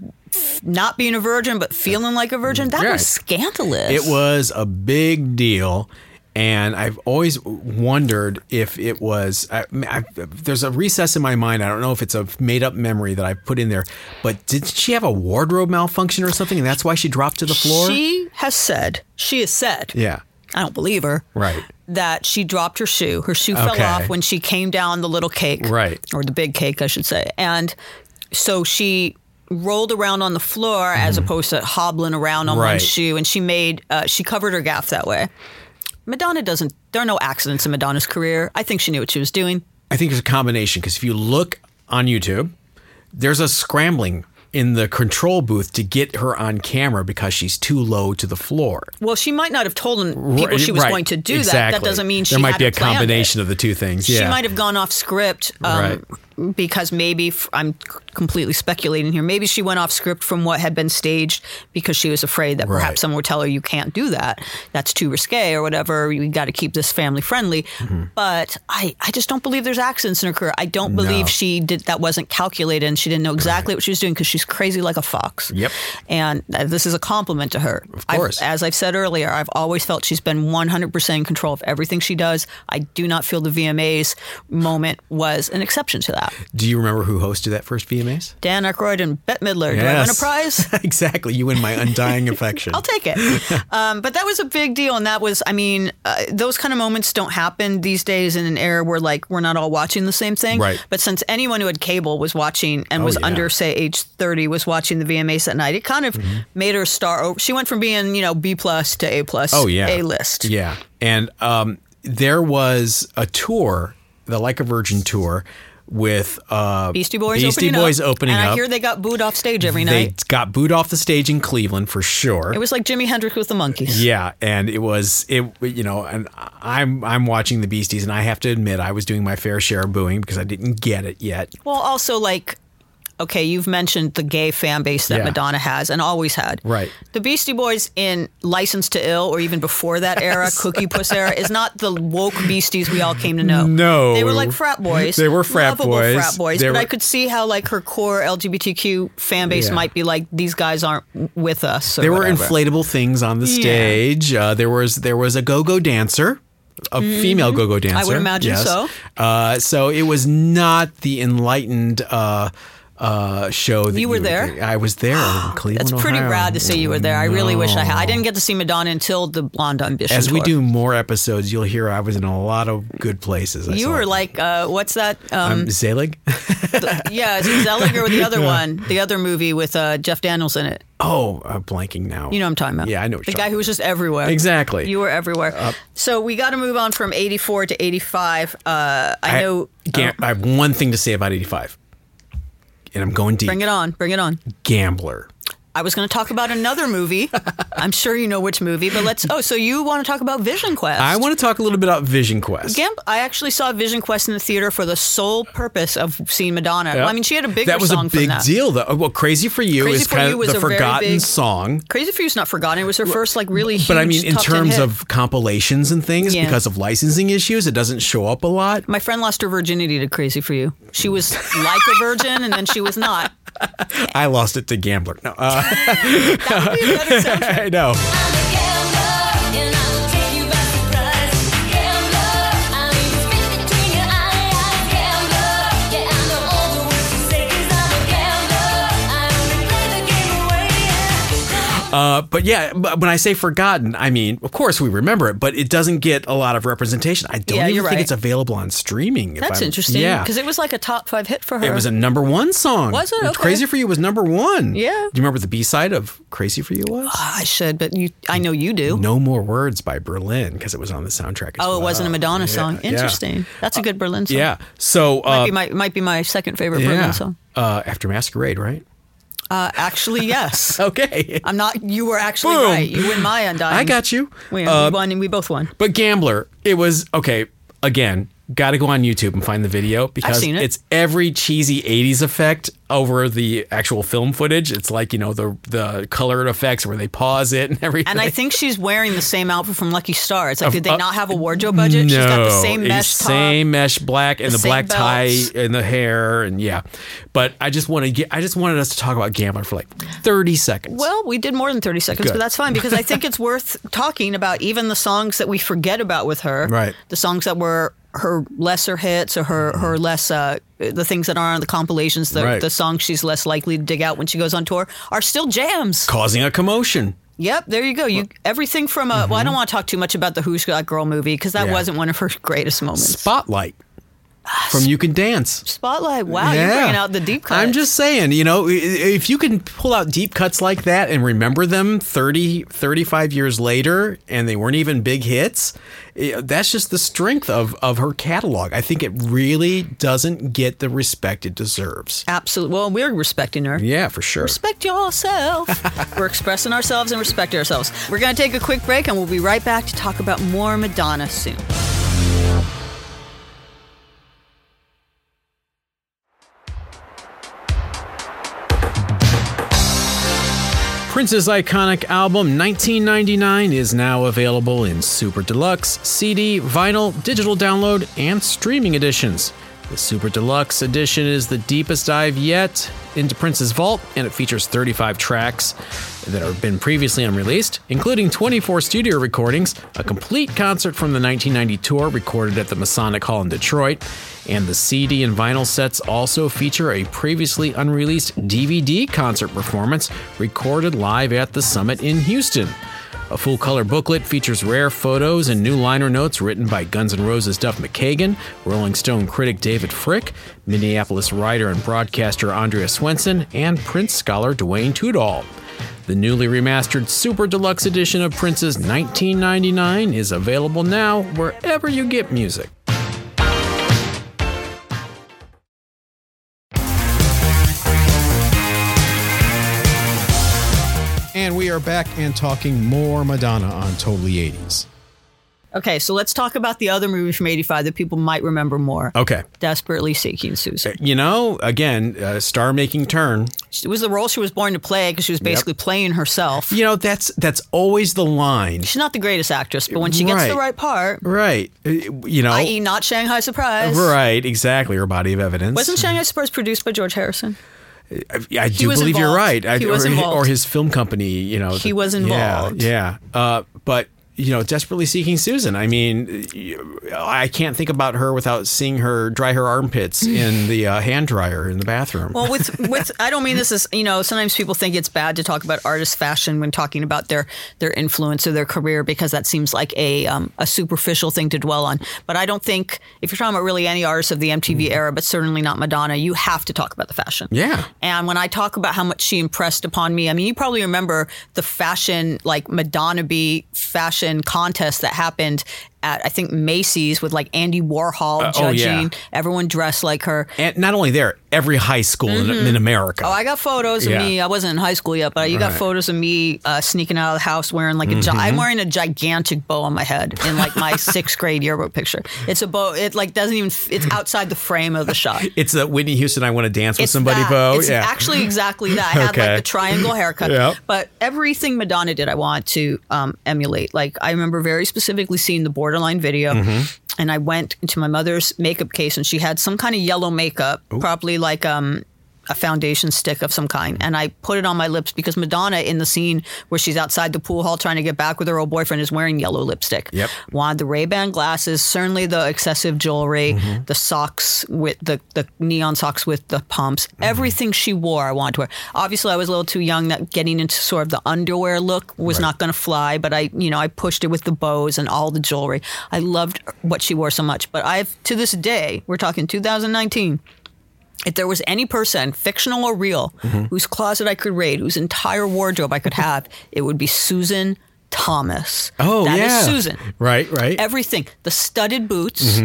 not being a virgin but feeling like a virgin, that Right. was scandalous. It was a big deal. And I've always wondered if it was. I, I, there's a recess in my mind. I don't know if it's a made up memory that I put in there, but did she have a wardrobe malfunction or something, and that's why she dropped to the floor? She has said, she has said, yeah, I don't believe her, right. that she dropped her shoe. Her shoe Okay. fell off when she came down the little cake. Right. Or the big cake, I should say. And so she rolled around on the floor as opposed to hobbling around on one Mm-hmm. Shoe. And she made, uh, she covered her gaff that way. Madonna doesn't, there are no accidents in Madonna's career. I think she knew what she was doing. I think it's a combination because if you look on YouTube, there's a scrambling in the control booth to get her on camera because she's too low to the floor. Well, she might not have told people she was right, going to do that. exactly. That doesn't mean she there might had be a planned it. combination of the two things. She might have gone off script um, because maybe I'm completely speculating here. Maybe she went off script from what had been staged because she was afraid that Right. perhaps someone would tell her you can't do that. That's too risque or whatever. You got to keep this family friendly. Mm-hmm. But I, I just don't believe there's accidents in her career. I don't believe No. she did that wasn't calculated and she didn't know exactly what she was doing because she's crazy like a fox. Yep. And uh, this is a compliment to her. Of course. as I've said earlier, I've always felt she's been 100% in control of everything she does. I do not feel the VMAs moment was an exception to that. Do you remember who hosted that first VMAs? Dan Aykroyd and Bette Midler. Do I win a prize? exactly. You win my undying affection. I'll take it. Um, but that was a big deal, and that was, I mean, uh, those kind of moments don't happen these days in an era where like we're not all watching the same thing. Right. But since anyone who had cable was watching and Oh, was yeah. under say age thirty was watching the VMAs at night, it kind of Mm-hmm. made her star. She went from being you know B plus to A plus. Oh yeah, A list. Yeah, and um, there was a tour, the Like a Virgin tour, with uh, Beastie Boys. Beastie opening Boys up, opening and up. I hear they got booed off stage every they night. They got booed off the stage in Cleveland for sure. It was like Jimi Hendrix with the Monkees. yeah, and it was it you know, and I'm I'm watching the Beasties, and I have to admit I was doing my fair share of booing because I didn't get it yet. Well, also like, okay, you've mentioned the gay fan base that Yeah. Madonna has and always had. Right. The Beastie Boys in License to Ill, or even before that era, Cookie Puss era, is not the woke Beasties we all came to know. No. they were like frat boys. They were frat boys. Frat boys. They but were- I could see how like her core LGBTQ fan base Yeah. might be like these guys aren't with us. There were inflatable things on the Yeah. stage. Uh, there was there was a go-go dancer, a female go-go dancer. Mm-hmm. I would imagine yes. so. Uh, so it was not the enlightened uh, uh, show that You were would there? I was there in Cleveland. That's pretty Ohio. rad to see you were there. I really wish I had. I didn't get to see Madonna until the Blonde Ambition. As we tour. do more episodes, you'll hear I was in a lot of good places. I You were it. like, uh, what's that? Um, um, Zelig. yeah, Zelig or the other one? The other movie with uh, Jeff Daniels in it. oh, I'm blanking now. You know what I'm talking about. Yeah, I know what The guy who was just everywhere. Exactly. Uh, You were everywhere. so we got to move on from 84 to 85. Uh, I, know. Gam- I have one thing to say about '85, and I'm going deep. Bring it on. Bring it on. Gambler. I was going to talk about another movie. I'm sure you know which movie, but let's. Oh, so you want to talk about Vision Quest? I want to talk a little bit about Vision Quest. Gam- I actually saw Vision Quest in the theater for the sole purpose of seeing Madonna. Yeah. I mean, she had a bigger That was song a big that. deal, though. Well, "Crazy for You" Crazy is for kind You of the a forgotten big- song. Crazy for You's not forgotten. It was her first like really huge. But I mean, in terms of compilations and things, Yeah. because of licensing issues, it doesn't show up a lot. My friend lost her virginity to Crazy for You. She was like a virgin, and then she was not. I lost it to Gambler. No, uh, That would be a better soundtrack. I know. Uh, but yeah, but when I say forgotten, I mean, of course we remember it, but it doesn't get a lot of representation. I don't Yeah, even think right. it's available on streaming. That's I'm- interesting. Yeah. Because it was like a top five hit for her. It was a number one song. Was it? Okay. Crazy for You was number one. Yeah. Do you remember the B side of Crazy for You was? I should, but you, I know you do. No More Words by Berlin because it was on the soundtrack. As Oh, it wasn't a Madonna Yeah, song. yeah. Interesting. That's a good Berlin song. Yeah. So, Might, uh, be my, might be my second favorite yeah. Berlin song. Uh, After Masquerade, right? Uh, actually, yes. Okay. I'm not. You were actually Boom. right. You win my undying. I got you. We, Uh, we won, and we both won. But Gambler, it was okay. Again, got to go on YouTube and find the video because it. it's every cheesy '80s effect over the actual film footage. It's like you know the the colored effects where they pause it and everything. And I think she's wearing the same outfit from Lucky Star. It's like, did they not have a wardrobe budget? She's got the same mesh top. same mesh black and the the, black tie and the hair and yeah. But I just want to get. I just wanted us to talk about Gambler for like thirty seconds. Well, we did more than 30 seconds, Good. but that's fine because I think it's worth talking about even the songs that we forget about with her. Right. The songs that were her lesser hits or her, her less, uh, the things that are on the compilations, the, Right. the songs she's less likely to dig out when she goes on tour are still jams. causing a commotion. Yep, there you go. You Everything from, uh, well, I don't want to talk too much about the Who's Got Girl movie because that Mm-hmm. Yeah. wasn't one of her greatest moments. Spotlight from You Can Dance. Spotlight. Wow, you're bringing out the deep cuts. I'm just saying, you know, if you can pull out deep cuts like that and remember them 30, 35 years later and they weren't even big hits, that's just the strength of, of her catalog. I think it really doesn't get the respect it deserves. Absolutely. Well, we're respecting her. Yeah, for sure. Respect yourself. We're expressing ourselves and respect ourselves. We're going to take a quick break and we'll be right back to talk about more Madonna soon. Prince's iconic album 1999 is now available in Super Deluxe, CD, vinyl, digital download, and streaming editions. The Super Deluxe edition is the deepest dive yet into Prince's vault, and it features 35 tracks that have been previously unreleased, including 24 studio recordings, a complete concert from the 1990 tour recorded at the Masonic Hall in Detroit, and the CD and vinyl sets also feature a previously unreleased DVD concert performance recorded live at the Summit in Houston. A full color booklet features rare photos and new liner notes written by Guns N' Roses Duff McKagan, Rolling Stone critic David Fricke, Minneapolis writer and broadcaster Andrea Swensson, and Prince scholar Duane Tudahl. The newly remastered Super Deluxe edition of Prince's 1999 is available now wherever you get music. Are back and talking more Madonna on Totally 80s. Okay, so let's talk about the other movie from 85 that people might remember more. Okay. Desperately Seeking Susan. Uh, you know, again, a star making turn. It was the role she was born to play because she was basically playing herself. You know, that's that's always the line. She's not the greatest actress, but when she gets the Right. right part, Right. Uh, You know, i.e., not Shanghai Surprise. right, exactly, Her body of evidence. Wasn't mm-hmm. Shanghai Surprise produced by George Harrison? I do was believe you're right. I, or, involved. or his film company, you know. He the- was involved. Yeah, yeah. Uh, but you know, desperately seeking Susan. I mean, I can't think about her without seeing her dry her armpits in the uh, hand dryer in the bathroom. Well, with with I don't mean this as you know. Sometimes people think it's bad to talk about artist fashion when talking about their their influence or their career because that seems like a um, a superficial thing to dwell on. But I don't think if you're talking about really any artist of the MTV era, but certainly not Madonna, you have to talk about the fashion. Yeah. And when I talk about how much she impressed upon me, I mean, you probably remember the fashion like Madonna be fashion contest that happened at I think Macy's with like Andy Warhol Uh, oh, judging. yeah. Everyone dressed like her. and not only there, every high school in, in America. Oh, I got photos of me. I wasn't in high school yet, but you got photos of me uh, sneaking out of the house wearing like a. Mm-hmm. I'm wearing a gigantic bow on my head in like my sixth grade yearbook picture. It's a bow. It like doesn't even. It's outside the frame of the shot. it's a Whitney Houston. I want to dance with It's somebody. that. Bo. It's yeah. actually exactly that. I had Okay. like the triangle haircut. Yep. But everything Madonna did, I want to um, emulate. Like I remember very specifically seeing the Borderline video, Mm-hmm. and I went into my mother's makeup case, and she had some kind of yellow makeup, probably like um. A foundation stick of some kind, and I put it on my lips because Madonna in the scene where she's outside the pool hall trying to get back with her old boyfriend is wearing yellow lipstick. Yep. Wanted the Ray Ban glasses, certainly the excessive jewelry, Mm-hmm. the socks with the the neon socks with the pumps, Mm-hmm. everything she wore, I wanted to wear. Obviously, I was a little too young. That getting into sort of the underwear look was not going to fly, but I, you know, I pushed it with the bows and all the jewelry. I loved what she wore so much. But I've to this day, we're talking 2019 if there was any person, fictional or real, Mm-hmm. whose closet I could raid, whose entire wardrobe I could have, it would be Susan Thomas. Oh, That is yeah. Susan. Right, right. Everything. The studded boots,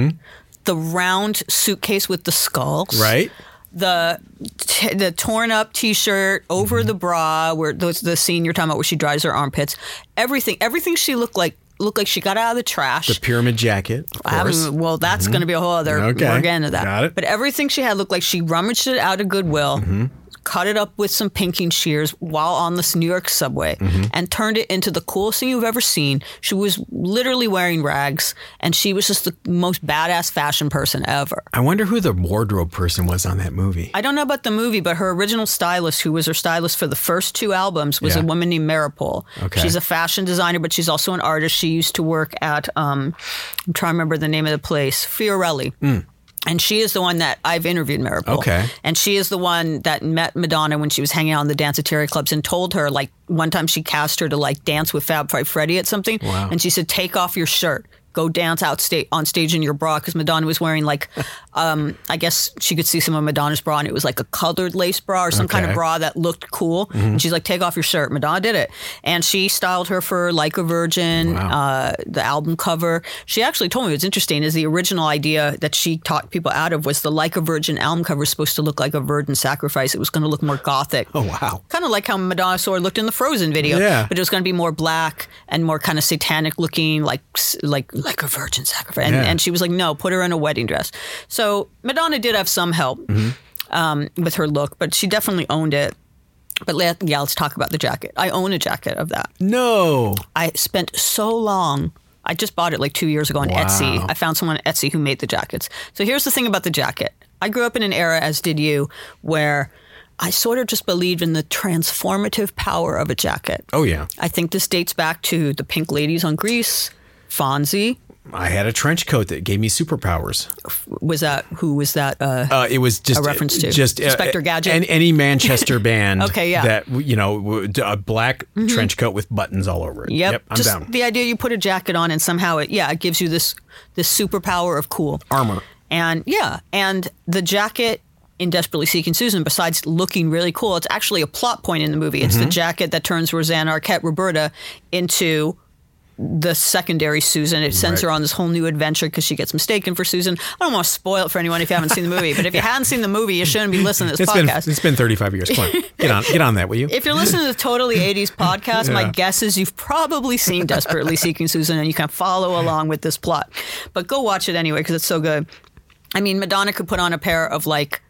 the round suitcase with the skulls. right. The t- the torn up t shirt over Mm-hmm. the bra, where those the scene you're talking about where she dries her armpits. Everything, everything she looked like looked like she got out of the trash. The pyramid jacket, of I haven't- course. Mm-hmm. well, that's going to be a whole other. Okay. We're getting to that. Got it. But everything she had looked like she rummaged it out of Goodwill, Mm-hmm. Cut it up with some pinking shears while on this New York subway, Mm-hmm. and turned it into the coolest thing you've ever seen. She was literally wearing rags, and she was just the most badass fashion person ever. I wonder who the wardrobe person was on that movie. I don't know about the movie, but her original stylist, who was her stylist for the first two albums, was Yeah. a woman named Maripol. Okay. She's a fashion designer, but she's also an artist. She used to work at, um, I'm trying to remember the name of the place, Fiorucci. And she is the one that I've interviewed Maripol. Okay. And she is the one that met Madonna when she was hanging out in the dance danceteria clubs and told her, like, one time she cast her to, like, dance with Fab Five Freddy at something. Wow. And she said, take off your shirt. Go dance out sta- on stage in your bra because Madonna was wearing like, um, I guess she could see some of Madonna's bra and it was like a colored lace bra or some kind of bra that looked cool. And she's like, take off your shirt. Madonna did it, and she styled her for Like a Virgin, uh, the album cover. She actually told me what's interesting is the original idea that she talked people out of was the Like a Virgin album cover was supposed to look like a virgin sacrifice. It was going to look more gothic. Oh, wow. Kind of like how Madonna sword looked in the Frozen video, Yeah. but it was going to be more black and more kind of satanic looking, like like like a virgin sacrifice. And, Yeah. and she was like, "No, put her in a wedding dress." So Madonna did have some help Mm-hmm. um, with her look, but she definitely owned it. But let, yeah, let's talk about the jacket. I own a jacket of that. No. I spent so long. I just bought it like two years ago on Wow. Etsy. I found someone on Etsy who made the jackets. So here's the thing about the jacket. I grew up in an era, as did you, where I sort of just believed in the transformative power of a jacket. Oh, yeah. I think this dates back to the Pink Ladies on Grease, Fonzie. I had a trench coat that gave me superpowers. Was that who was that? Uh, Uh, it was just A reference to just uh, Inspector Gadget? and any Manchester band. Okay, yeah. That you know, a black trench coat with buttons all over it. Yep. I'm just down. the idea you put a jacket on and somehow it yeah, it gives you this this superpower of cool. Armor. And yeah, and the jacket in Desperately Seeking Susan, besides looking really cool, it's actually a plot point in the movie. It's Mm-hmm. the jacket that turns Rosanna Arquette Roberta into the secondary Susan. It sends Right. her on this whole new adventure because she gets mistaken for Susan. I don't want to spoil it for anyone if you haven't seen the movie, but if you hadn't seen the movie, you shouldn't be listening to this It's been podcast. it's been 35 years. Come on, get on get on that, will you? If you're listening to the Totally 80s podcast, my guess is you've probably seen Desperately Seeking Susan and you can follow along with this plot. But go watch it anyway because it's so good. I mean, Madonna could put on a pair of like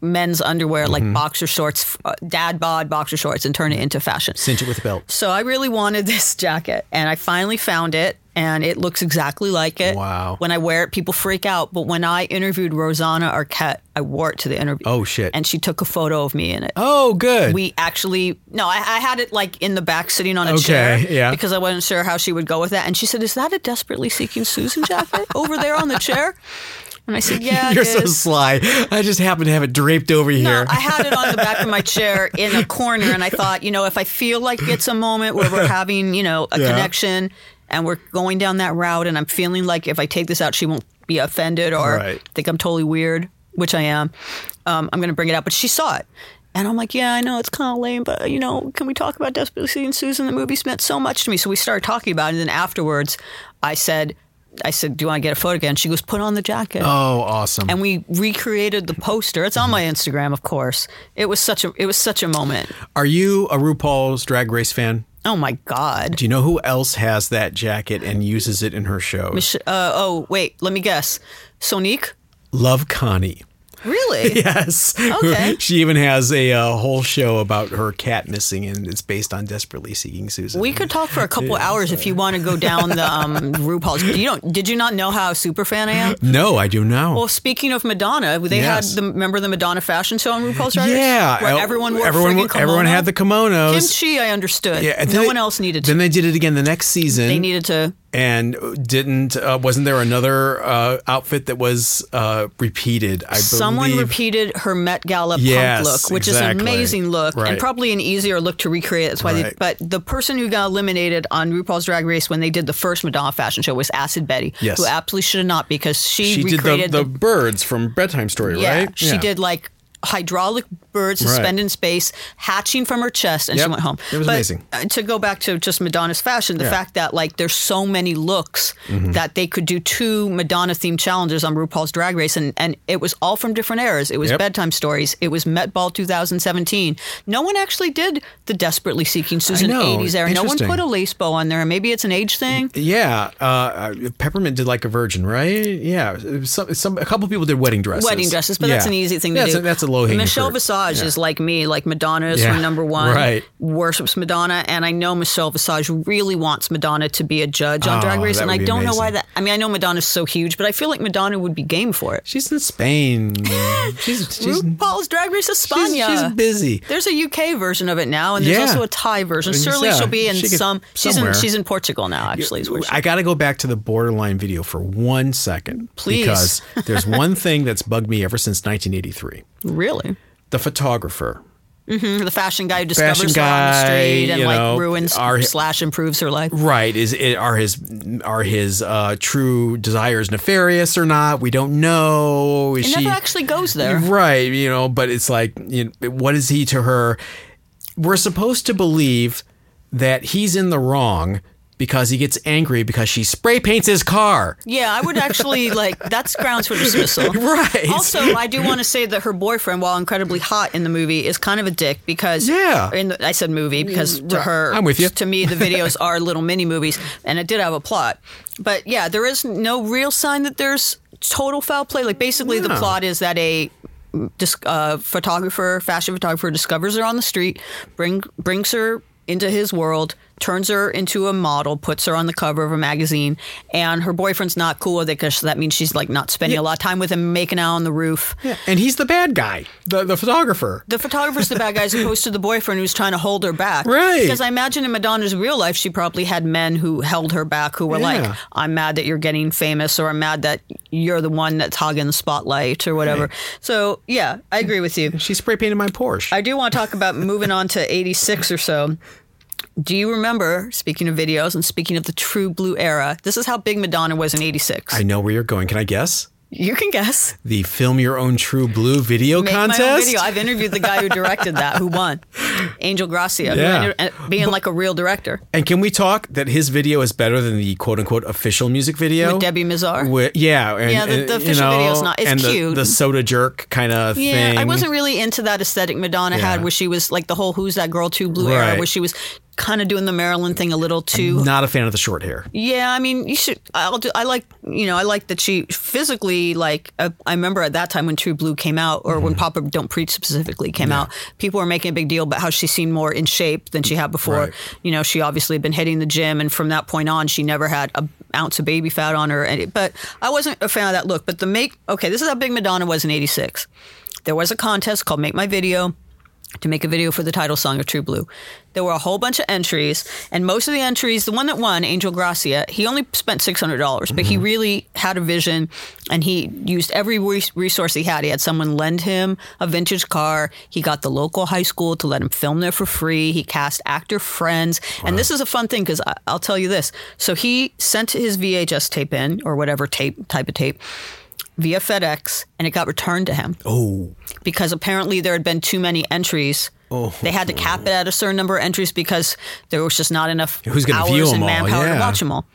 men's underwear, Mm-hmm. like boxer shorts, uh, dad bod boxer shorts, and turn it into fashion. Cinch it with a belt. So I really wanted this jacket and I finally found it and it looks exactly like it. Wow. When I wear it, people freak out. But when I interviewed Rosanna Arquette, I wore it to the interview. Oh, shit. And she took a photo of me in it Oh, good. we actually no I, I had it like in the back sitting on a Okay, chair yeah. because i wasn't sure how she would go with that and she said is that a desperately seeking susan jacket over there on the chair and i said yeah You're so is." sly. I just happen to have it draped over no, here. I had it on the back of my chair in a corner, and I thought, you know, if I feel like it's a moment where we're having, you know, a Yeah. connection, and we're going down that route, and I'm feeling like if I take this out, she won't be offended or Right. think I'm totally weird, which I am. Um, I'm going to bring it out, but she saw it. And I'm like, yeah, I know it's kind of lame, but you know, can we talk about Desperately Seeking Susan? The movie meant so much to me. So we started talking about it. And then afterwards, I said, I said, do you want to get a photo again? She goes, put on the jacket oh, awesome. and we recreated the poster. It's on my Instagram, of course. It was such a it was such a moment. Are you a RuPaul's Drag Race fan? Oh my god. Do you know who else has that jacket and uses it in her shows? Mich- Uh, oh wait, let me guess. Sonique. Love Connie. Really? Yes. Okay. She even has a uh, whole show about her cat missing, and it's based on Desperately Seeking Susan. We could talk for a couple hours if you want to go down the um, RuPaul's. You don't? Did you not know how super fan I am? No, I do now. Well, speaking of Madonna, they Yes. had the remember the Madonna fashion show on RuPaul's Drag Race? yeah, where uh, everyone wore everyone, friggin' everyone had the kimonos. Kimchi. I understood. yeah, no they- one else needed to. Then they did it again the next season. they needed to. And didn't uh, wasn't there another uh, outfit that was uh, repeated? I believe. Someone believe. repeated her Met Gala Yes, punk look, which is an amazing look and probably an easier look to recreate. That's why. They, but the person who got eliminated on RuPaul's Drag Race when they did the first Madonna fashion show was Acid Betty, Yes. who absolutely should have not because she, She did the, recreated the birds from Bedtime Story, Yeah, right? she did like hydraulic birds Right. suspended in space, hatching from her chest, and she went home. It was but, amazing. uh, To go back to just Madonna's fashion, the Yeah. fact that like there's so many looks Mm-hmm. that they could do two Madonna themed challenges on RuPaul's Drag Race, and and it was all from different eras. It was Yep. bedtime stories. It was Met Ball 2017. No one actually did the desperately seeking Susan know. 80s era. No one put a lace bow on there. Maybe it's an age thing. Yeah, uh, uh, Peppermint did like a virgin, right? Yeah, some, some a couple people did wedding dresses. Wedding dresses, but that's an easy thing to do. A, that's a low hanging Michelle fruit. Visage Yeah. is like me, like Madonna is Yeah, her number one. right. Worships Madonna, and I know Michelle Visage really wants Madonna to be a judge on Oh, Drag Race, and I don't know why that. I mean, I know Madonna's so huge, but I feel like Madonna would be game for it. She's in Spain. she's she's, RuPaul's Drag Race she's, España. she's busy. There's a UK version of it now, and there's Yeah. also a Thai version. Surely she'll be in she could- some. She's somewhere. in. She's in Portugal now. Actually, is where she- I got to go back to the borderline video for one second, Please. because there's one thing that's bugged me ever since 1983. Really. The photographer, The fashion guy who discovers Fashion her on the street and like know, ruins are- slash improves her life. right? Is it are his are his uh, true desires nefarious or not? We don't know. Is It she never actually goes there. Right, you know, but it's like, you know, what is he to her? We're supposed to believe that he's in the wrong because he gets angry because she spray paints his car. Yeah, I would actually like that's grounds for dismissal. Right. Also, I do want to say that her boyfriend, while incredibly hot in the movie, is kind of a dick because Yeah. In the, I said movie because to her, I'm with you. To me, the videos are little mini movies, and it did have a plot. But yeah, there is no real sign that there's total foul play. Like basically, the plot is that a dis- uh, photographer, fashion photographer, discovers her on the street, bring brings her into his world, turns her into a model, puts her on the cover of a magazine, and her boyfriend's not cool with it because that means she's like not spending a lot of time with him, making out on the roof. And he's the bad guy, the, the photographer. The photographer's the bad guy as opposed to the boyfriend who's trying to hold her back. Right. Because I imagine in Madonna's real life, she probably had men who held her back who were like, I'm mad that you're getting famous or I'm mad that you're the one that's hogging the spotlight or whatever. So, yeah, I agree with you. She spray painted my Porsche. I do want to talk about moving on to 86 or so. Do you remember, speaking of videos and speaking of the true blue era, this is how big Madonna was in 86? I know where you're going. Can I guess? you can guess. The Film Your Own True Blue video Make contest? my own video. I've interviewed the guy who directed that, who won. Angel Gracia, Yeah. ended- uh, being like a real director. And can we talk that his video is better than the quote unquote official music video? With Debi Mazar? Wi- yeah. And, Yeah, the- the and, you official video is not- it's and cute. The, soda jerk kind of Yeah, thing. I wasn't really into that aesthetic Madonna had, where she was like the whole "Who's That Girl" True Blue era, where she was kind of doing the Marilyn thing a little too. Not a fan of the short hair. Yeah, I mean, you should. I'll do. I like, you know, I like that she physically, like, uh, I remember at that time when True Blue came out, or Mm-hmm. when Papa Don't Preach specifically came out, people were making a big deal about how she seemed more in shape than she had before. Right. You know, she obviously had been hitting the gym, and from that point on, she never had a ounce of baby fat on her. And but I wasn't a fan of that look. But the make, okay, this is how big Madonna was in '86. There was a contest called Make My Video to make a video for the title song of True Blue. There were a whole bunch of entries, and most of the entries, the one that won, Angel Gracia, he only spent six hundred dollars, but he mm-hmm. really had a vision, and he used every resource he had. He had someone lend him a vintage car. He got the local high school to let him film there for free. He cast actor friends, and this is a fun thing because I'll tell you this. So he sent his VHS tape in, or whatever tape type of tape. Via FedEx, and it got returned to him Oh. because apparently there had been too many entries. Oh. They had to cap it at a certain number of entries because there was just not enough Who's gonna hours view 'em and all? manpower to watch them all.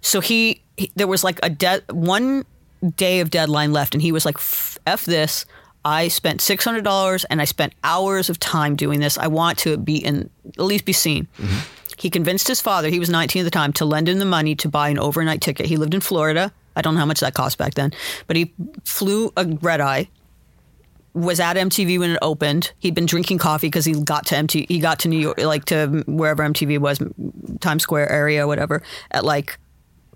So he, he there was like a de- one day of deadline left, and he was like, "F "F this." I spent six hundred dollars, and I spent hours of time doing this. I want to be in at least be seen. Mm-hmm. He convinced his father, he was 19 at the time, to lend him the money to buy an overnight ticket. He lived in Florida. I don't know how much that cost back then, but he flew a red eye was at MTV when it opened. He'd been drinking coffee because he got to MTV. He got to New York, like to wherever MTV was, Times Square area, whatever, at like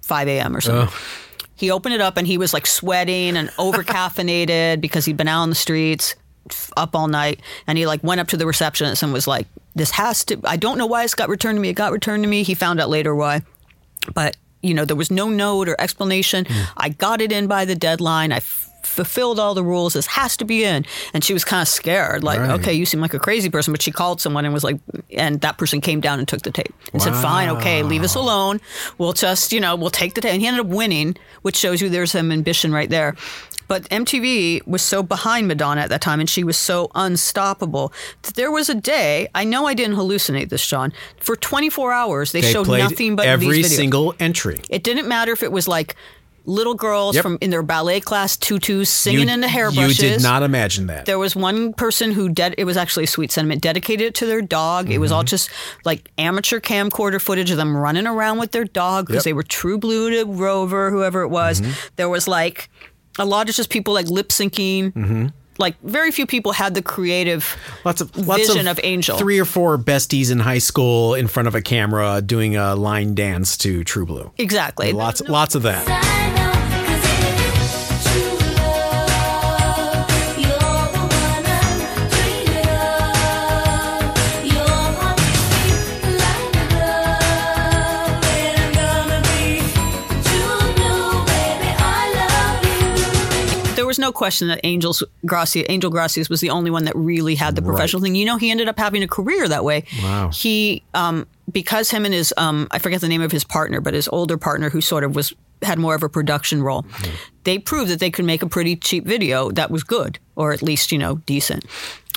5 a.m. or something. Oh. He opened it up and he was like sweating and over caffeinated because he'd been out on the streets f- up all night. And he like went up to the receptionist and was like, "This has to. I don't know why it's got returned to me. It got returned to me." He found out later why, but you know there was no note or explanation. Hmm. I got it in by the deadline. I f- fulfilled all the rules. This has to be in. And she was kind of scared, like, Right. okay, you seem like a crazy person. But she called someone and was like, and that person came down and took the tape and said, fine, okay, leave us alone. We'll just, you know, we'll take the tape. And he ended up winning, which shows you there's some ambition right there. But MTV was so behind Madonna at that time, and she was so unstoppable that there was a day. I know I didn't hallucinate this, John. For 24 hours, they, They showed nothing but every these videos. single entry. It didn't matter if it was like little girls Yep. from in their ballet class tutus singing you, into You hairbrushes. You did not imagine that. There was one person who ded- it was actually a sweet sentiment dedicated it to their dog. It was Mm-hmm. all just like amateur camcorder footage of them running around with their dog because Yep. they were true blue to Rover, whoever it was. Mm-hmm. There was like a lot of just people like lip syncing. Mm-hmm. Like very few people had the creative lots of lots vision of, of Angel. Three or four besties in high school in front of a camera doing a line dance to True Blue. exactly. Lots lots of that. Love you. there was no question that Angel's Gracia, Angel Gracias was the only one that really had the professional thing. You know, he ended up having a career that way. Wow. He, um, because him and his, um, I forget the name of his partner, but his older partner who sort of was had more of a production role. They proved that they could make a pretty cheap video that was good, or at least you know decent.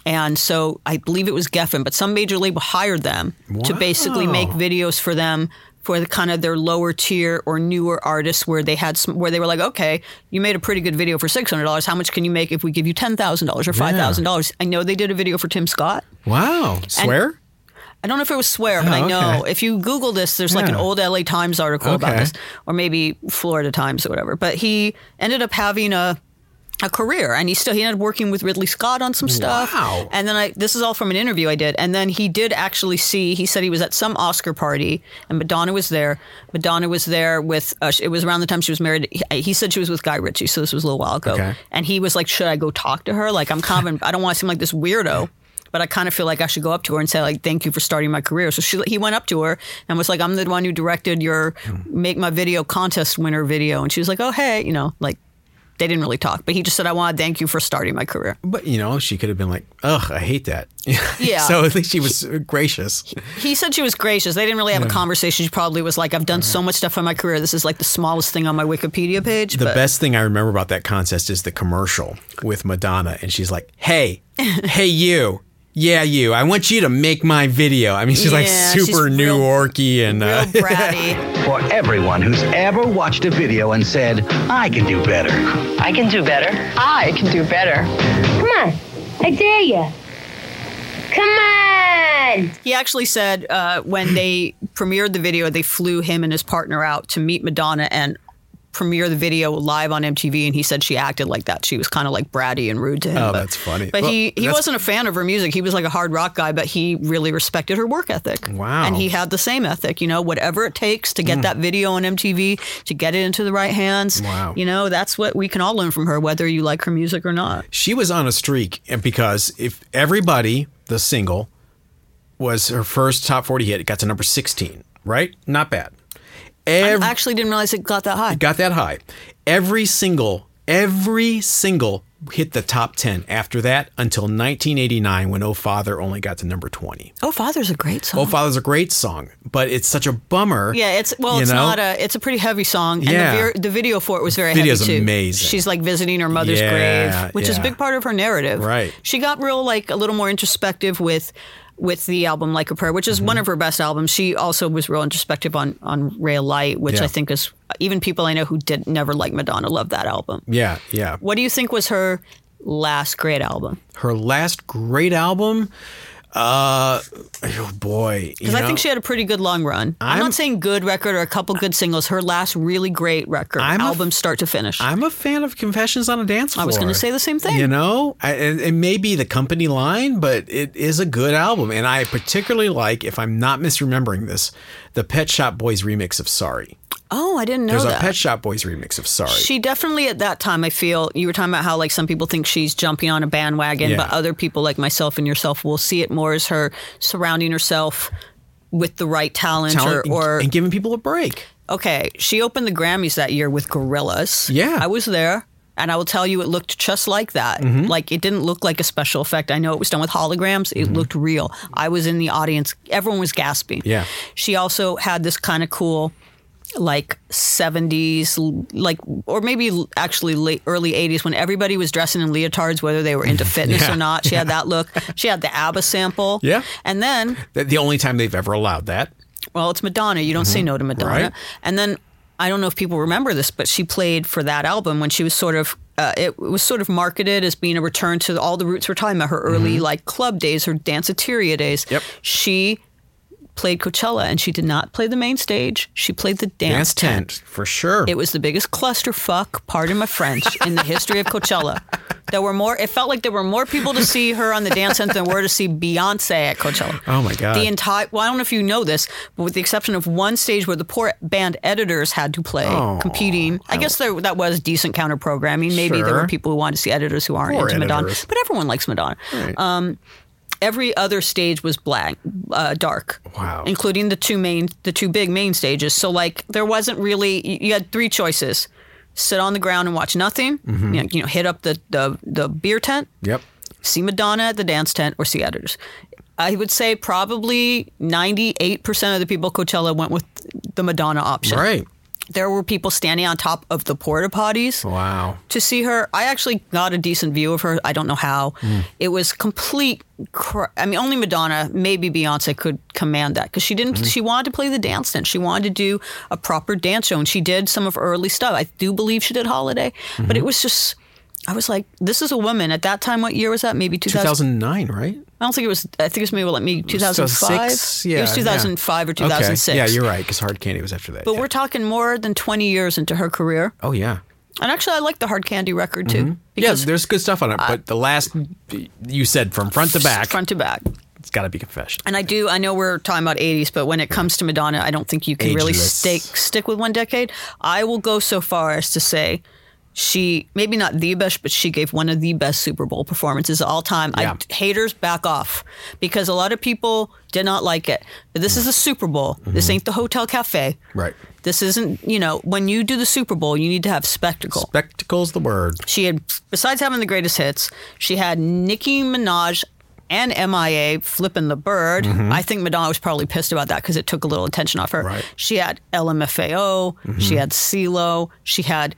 And so I believe it was Geffen, but some major label hired them to basically make videos for them for the kind of their lower tier or newer artists where they had some, where they were like, okay, you made a pretty good video for six hundred dollars. How much can you make if we give you ten thousand dollars or five thousand dollars? I know they did a video for Tim Scott. Wow. Swear? I don't know if it was swear, but Oh, I know okay. if you Google this, there's like an old LA Times article about this, or maybe Florida Times or whatever. But he ended up having a a career, and he still he ended up working with Ridley Scott on some stuff. Wow. And then I this is all from an interview I did, and then he did actually see. He said he was at some Oscar party, and Madonna was there. Madonna was there with. Uh, it was around the time she was married. He, he said she was with Guy Ritchie, so this was a little while ago. Okay. And he was like, "Should I go talk to her? Like, I'm kind of. I don't want to seem like this weirdo." But I kind of feel like I should go up to her and say like, "Thank you for starting my career." So she, he went up to her and was like, "I'm the one who directed your make my video contest winner video," and she was like, "Oh hey," you know, like they didn't really talk, but he just said, "I want to thank you for starting my career." But you know, she could have been like, "Ugh, I hate that." Yeah. so at least she was gracious. He said she was gracious. They didn't really have a conversation. She probably was like, "I've done so uh-huh. much stuff in my career. This is like the smallest thing on my Wikipedia page." The but best thing I remember about that contest is the commercial with Madonna, and she's like, "Hey, hey, you." Yeah, you. I want you to make my video. I mean, she's like Yeah, she's super New real- Yorkie and real uh, bratty. For everyone who's ever watched a video and said, I can do better. I can do better. I can do better. Come on. I dare you. Come on. He actually said uh, when they premiered the video, they flew him and his partner out to meet Madonna and premiere the video live on MTV. And he said she acted like that. She was kind of like bratty and rude to him. Oh, but, that's funny. But Well, he, he wasn't a fan of her music. He was like a hard rock guy, but he really respected her work ethic. Wow. And he had the same ethic, you know, whatever it takes to get hmm. that video on MTV, to get it into the right hands. Wow. You know, that's what we can all learn from her, whether you like her music or not. she was on a streak and because if everybody the single was her first top 40 hit it got to number 16 right not bad Every, I actually didn't realize it got that high. It got that high every single every single hit the top 10 after that until 1989 when oh father only got to number 20 Oh, Father's a great song. oh father's a great song but it's such a bummer Yeah, it's well, it's know? not a. It's a pretty heavy song, and the, the video for it was very Video's heavy too. amazing. She's like visiting her mother's Yeah, grave, which is a big part of her narrative. Right. She got real like a little more introspective with with the album Like a Prayer, which is Mm-hmm. one of her best albums. She also was real introspective on on Ray of Light, which Yeah. I think is even people I know who did never like Madonna love that album. yeah yeah What do you think was her last great album? her last great album Uh, oh boy. Because I think she had a pretty good long run. I'm, I'm- not saying good record or a couple good singles. Her last really great record, I'm a- album start to finish. I'm a fan of Confessions on a Dance Floor. I was gonna say the same thing. You know, I, it, it may be the company line, but it is a good album, and I particularly like, if I'm not misremembering this, the Pet Shop Boys remix of "Sorry." Oh, I didn't know that. There's that. a Pet Shop Boys remix of "Sorry." She definitely at that time, I feel you were talking about how like some people think she's jumping on a bandwagon, Yeah. but other people like myself and yourself will see it more as her surrounding herself with the right talent, Talent or, or and giving people a break. okay, she opened the Grammys that year with Gorillaz. Yeah. I was there. And I will tell you, it looked just like that. Mm-hmm. Like it didn't look like a special effect. I know it was done with holograms. It looked real. I was in the audience. Everyone was gasping. Mm-hmm. Yeah. She also had this kind of cool, like 70s, like, or maybe actually late, early 80s when everybody was dressing in leotards, whether they were into fitness Yeah. or not. She had that look. She had the ABBA sample. Yeah. And then The- only time they've ever allowed that. well, it's Madonna. You don't say no to Madonna. Mm-hmm. Right. And then I don't know if people remember this, but she played for that album when she was sort of. Uh, it was sort of marketed as being a return to all the roots we're talking about. Her early like club days, her danceteria days. Mm-hmm. Yep. She played Coachella, and she did not play the main stage. She played the dance, Dance tent, for sure. It was the biggest clusterfuck, pardon my French, in the history of Coachella. There were more. It felt like there were more people to see her on the dance tent than were to see Beyonce at Coachella. Oh, my God. The entire. Well, I don't know if you know this, but with the exception of one stage where the poor band editors had to play, Oh, competing. I guess there that was decent counter programming. Maybe there were people who wanted to see editors who aren't Poor into Madonna, but everyone likes Madonna. Um, every other stage was black, uh, dark. Wow. Including the two main, the two big main stages. So like, there wasn't really. You had three choices: sit on the ground and watch nothing. Mm-hmm. You, know, you know, hit up the, the the beer tent, yep. see Madonna at the dance tent, or see editors. I would say probably ninety eight percent of the people at Coachella went with the Madonna option. Right. There were people standing on top of the porta potties Wow. to see her. I actually got a decent view of her. I don't know how. Hmm. It was complete. Cr- I mean, only Madonna, maybe Beyonce could command that because she didn't. Mm-hmm. She wanted to play the dance dance. She wanted to do a proper dance show, and she did some of her early stuff. I do believe she did Holiday, but Mm-hmm. it was just. I was like, this is a woman. At that time, what year was that? Maybe 2000. 2009, right? I don't think it was. I think it was maybe like maybe 2005. 2006? Yeah. it was yeah. 2005 or 2006. Okay. Yeah, you're right, because Hard Candy was after that. But yeah. we're talking more than 20 years into her career. Oh, yeah. And actually, I like the Hard Candy record too. Mm-hmm. Yeah, Because there's good stuff on it, but the last, you said from front to back, front to back. it's got to be Confession. And I do. I know we're talking about 80s, but when it comes to Madonna, I don't think you can really Ageless. stick stick with one decade. I will go so far as to say she maybe not the best, but she gave one of the best Super Bowl performances of all time. Yeah. I, haters back off because a lot of people did not like it. But this is a Super Bowl. This ain't the Hotel Cafe. Right. This isn't. You know, when you do the Super Bowl, you need to have spectacle. Spectacle's the word. She had, besides having the greatest hits, she had Nicki Minaj and MIA flipping the bird. I think Madonna was probably pissed about that because it took a little attention off her. Mm-hmm. Right. Mm-hmm. She had LMFAO, she had CeeLo, she had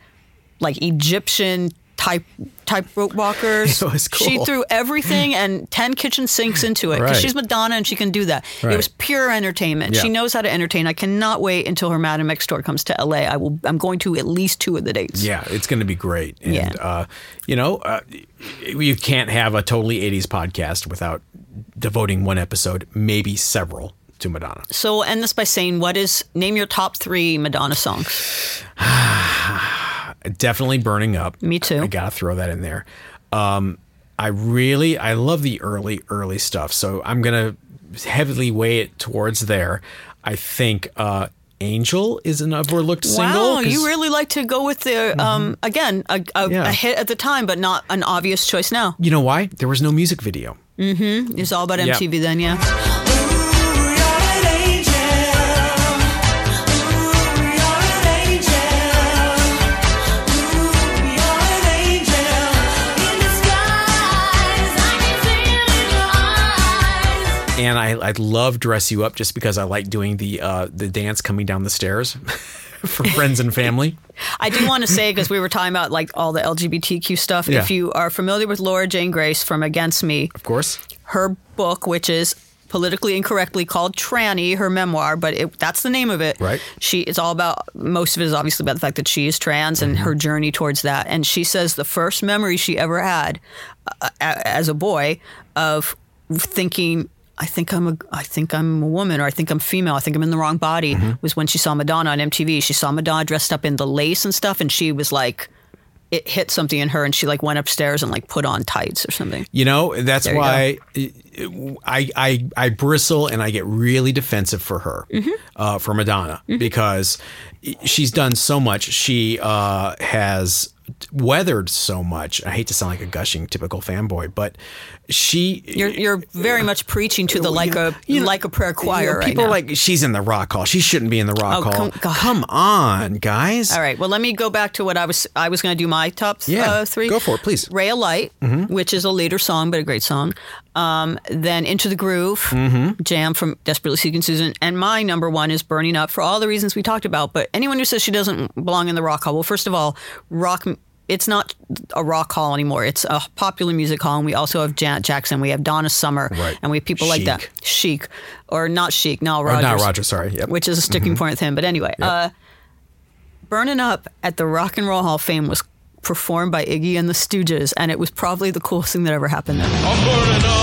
like Egyptian type type rope walkers. Was She threw everything and 10 kitchen sinks into it because Right. she's Madonna and she can do that. It was pure entertainment. She knows how to entertain. I cannot wait until her Madame X tour comes to LA. I will I'm going to at least two of the dates. Yeah, it's going to be great. And, Yeah. uh, you know, uh, you can't have a totally 80s podcast without devoting one episode, maybe several, to Madonna. So we'll end this by saying, what is name your top three Madonna songs? Definitely burning up. Me too. I got to throw that in there. Um, I really, I love the early, early stuff. So I'm to heavily weigh it towards there. I think uh, Angel is an overlooked single. Wow, you really like to go with the um, again a, a, Yeah. a hit at the time, but not an obvious choice now. You know why? There was no music video. Mm-hmm. It's all about Yeah. MTV then, yeah. And I I love dress you up just because I like doing the uh, the dance coming down the stairs for friends and family. I do want to say because we were talking about like all the LGBTQ stuff. Yeah. If you are familiar with Laura Jane Grace from Against Me, Of course, her book, which is politically incorrectly called Tranny, her memoir, but it, that's the name of it. Right. She it's all about most of it is obviously about the fact that she is trans and Mm-hmm. her journey towards that. And she says the first memory she ever had uh, as a boy of thinking I think I'm a I think I'm a woman or I think I'm female. I think I'm in the wrong body Mm-hmm. was when she saw Madonna on MTV. She saw Madonna dressed up in the lace and stuff and she was like it hit something in her and she like went upstairs and like put on tights or something. You know, that's There why I, I I bristle and I get really defensive for her, Mm-hmm. uh, for Madonna, because she's done so much. She uh, has weathered so much. I hate to sound like a gushing typical fanboy, but she You're you're very much preaching to the like a like a prayer you know, choir right people now. like she's in the rock hall. She shouldn't be in the rock Oh, hall. come- Come on, guys. All right. Well, let me go back to what I was. I was going to do my top Yeah, uh, three. go for it, please. Ray of Light, which is a later song, but a great song. Um, then Into the Groove, Jam from Desperately Seeking Susan, and my number one is Burning Up for all the reasons we talked about. But anyone who says she doesn't belong in the rock hall, well, first of all, rock. It's not a rock hall anymore. It's a popular music hall, and we also have Janet Jackson. We have Donna Summer, Right. and we have people like that. Chic. Chic, or not Chic, Nile Or Rodgers. not Roger, sorry. Yep. Which is a sticking point with him. But anyway, uh, Burning Up at the Rock and Roll Hall of Fame was performed by Iggy and the Stooges, and it was probably the coolest thing that ever happened there.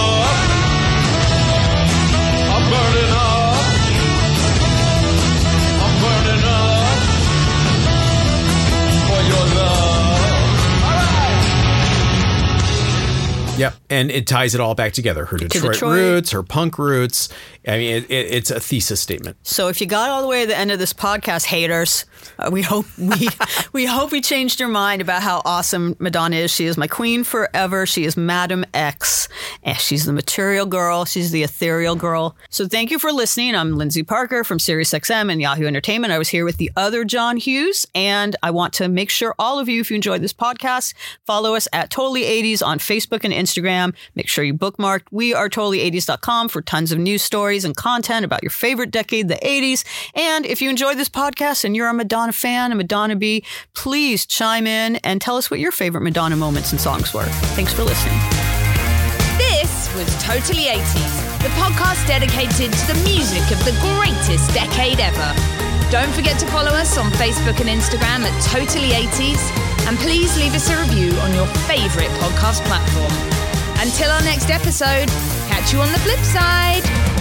Yep, and it ties it all back together. Her Detroit, Detroit. roots, her punk roots. I mean, it, it, it's a thesis statement. So if you got all the way to the end of this podcast, haters, uh, we hope we we hope we changed your mind about how awesome Madonna is. She is my queen forever. She is Madam X. And she's the material girl. She's the ethereal girl. So thank you for listening. I'm Lindsay Parker from SiriusXM and Yahoo Entertainment. I was here with the other John Hughes, and I want to make sure all of you, if you enjoyed this podcast, follow us at Totally 80s on Facebook and Instagram. Make sure you bookmark we are totally80s.com for tons of news stories and content about your favorite decade, the 80s. And if you enjoyed this podcast and you're a Madonna fan, a Madonna bee, please chime in and tell us what your favorite Madonna moments and songs were. Thanks for listening. This was Totally 80s, the podcast dedicated to the music of the greatest decade ever. Don't forget to follow us on Facebook and Instagram at Totally 80s, and please leave us a review on your favorite podcast platform. Until our next episode, catch you on the flip side.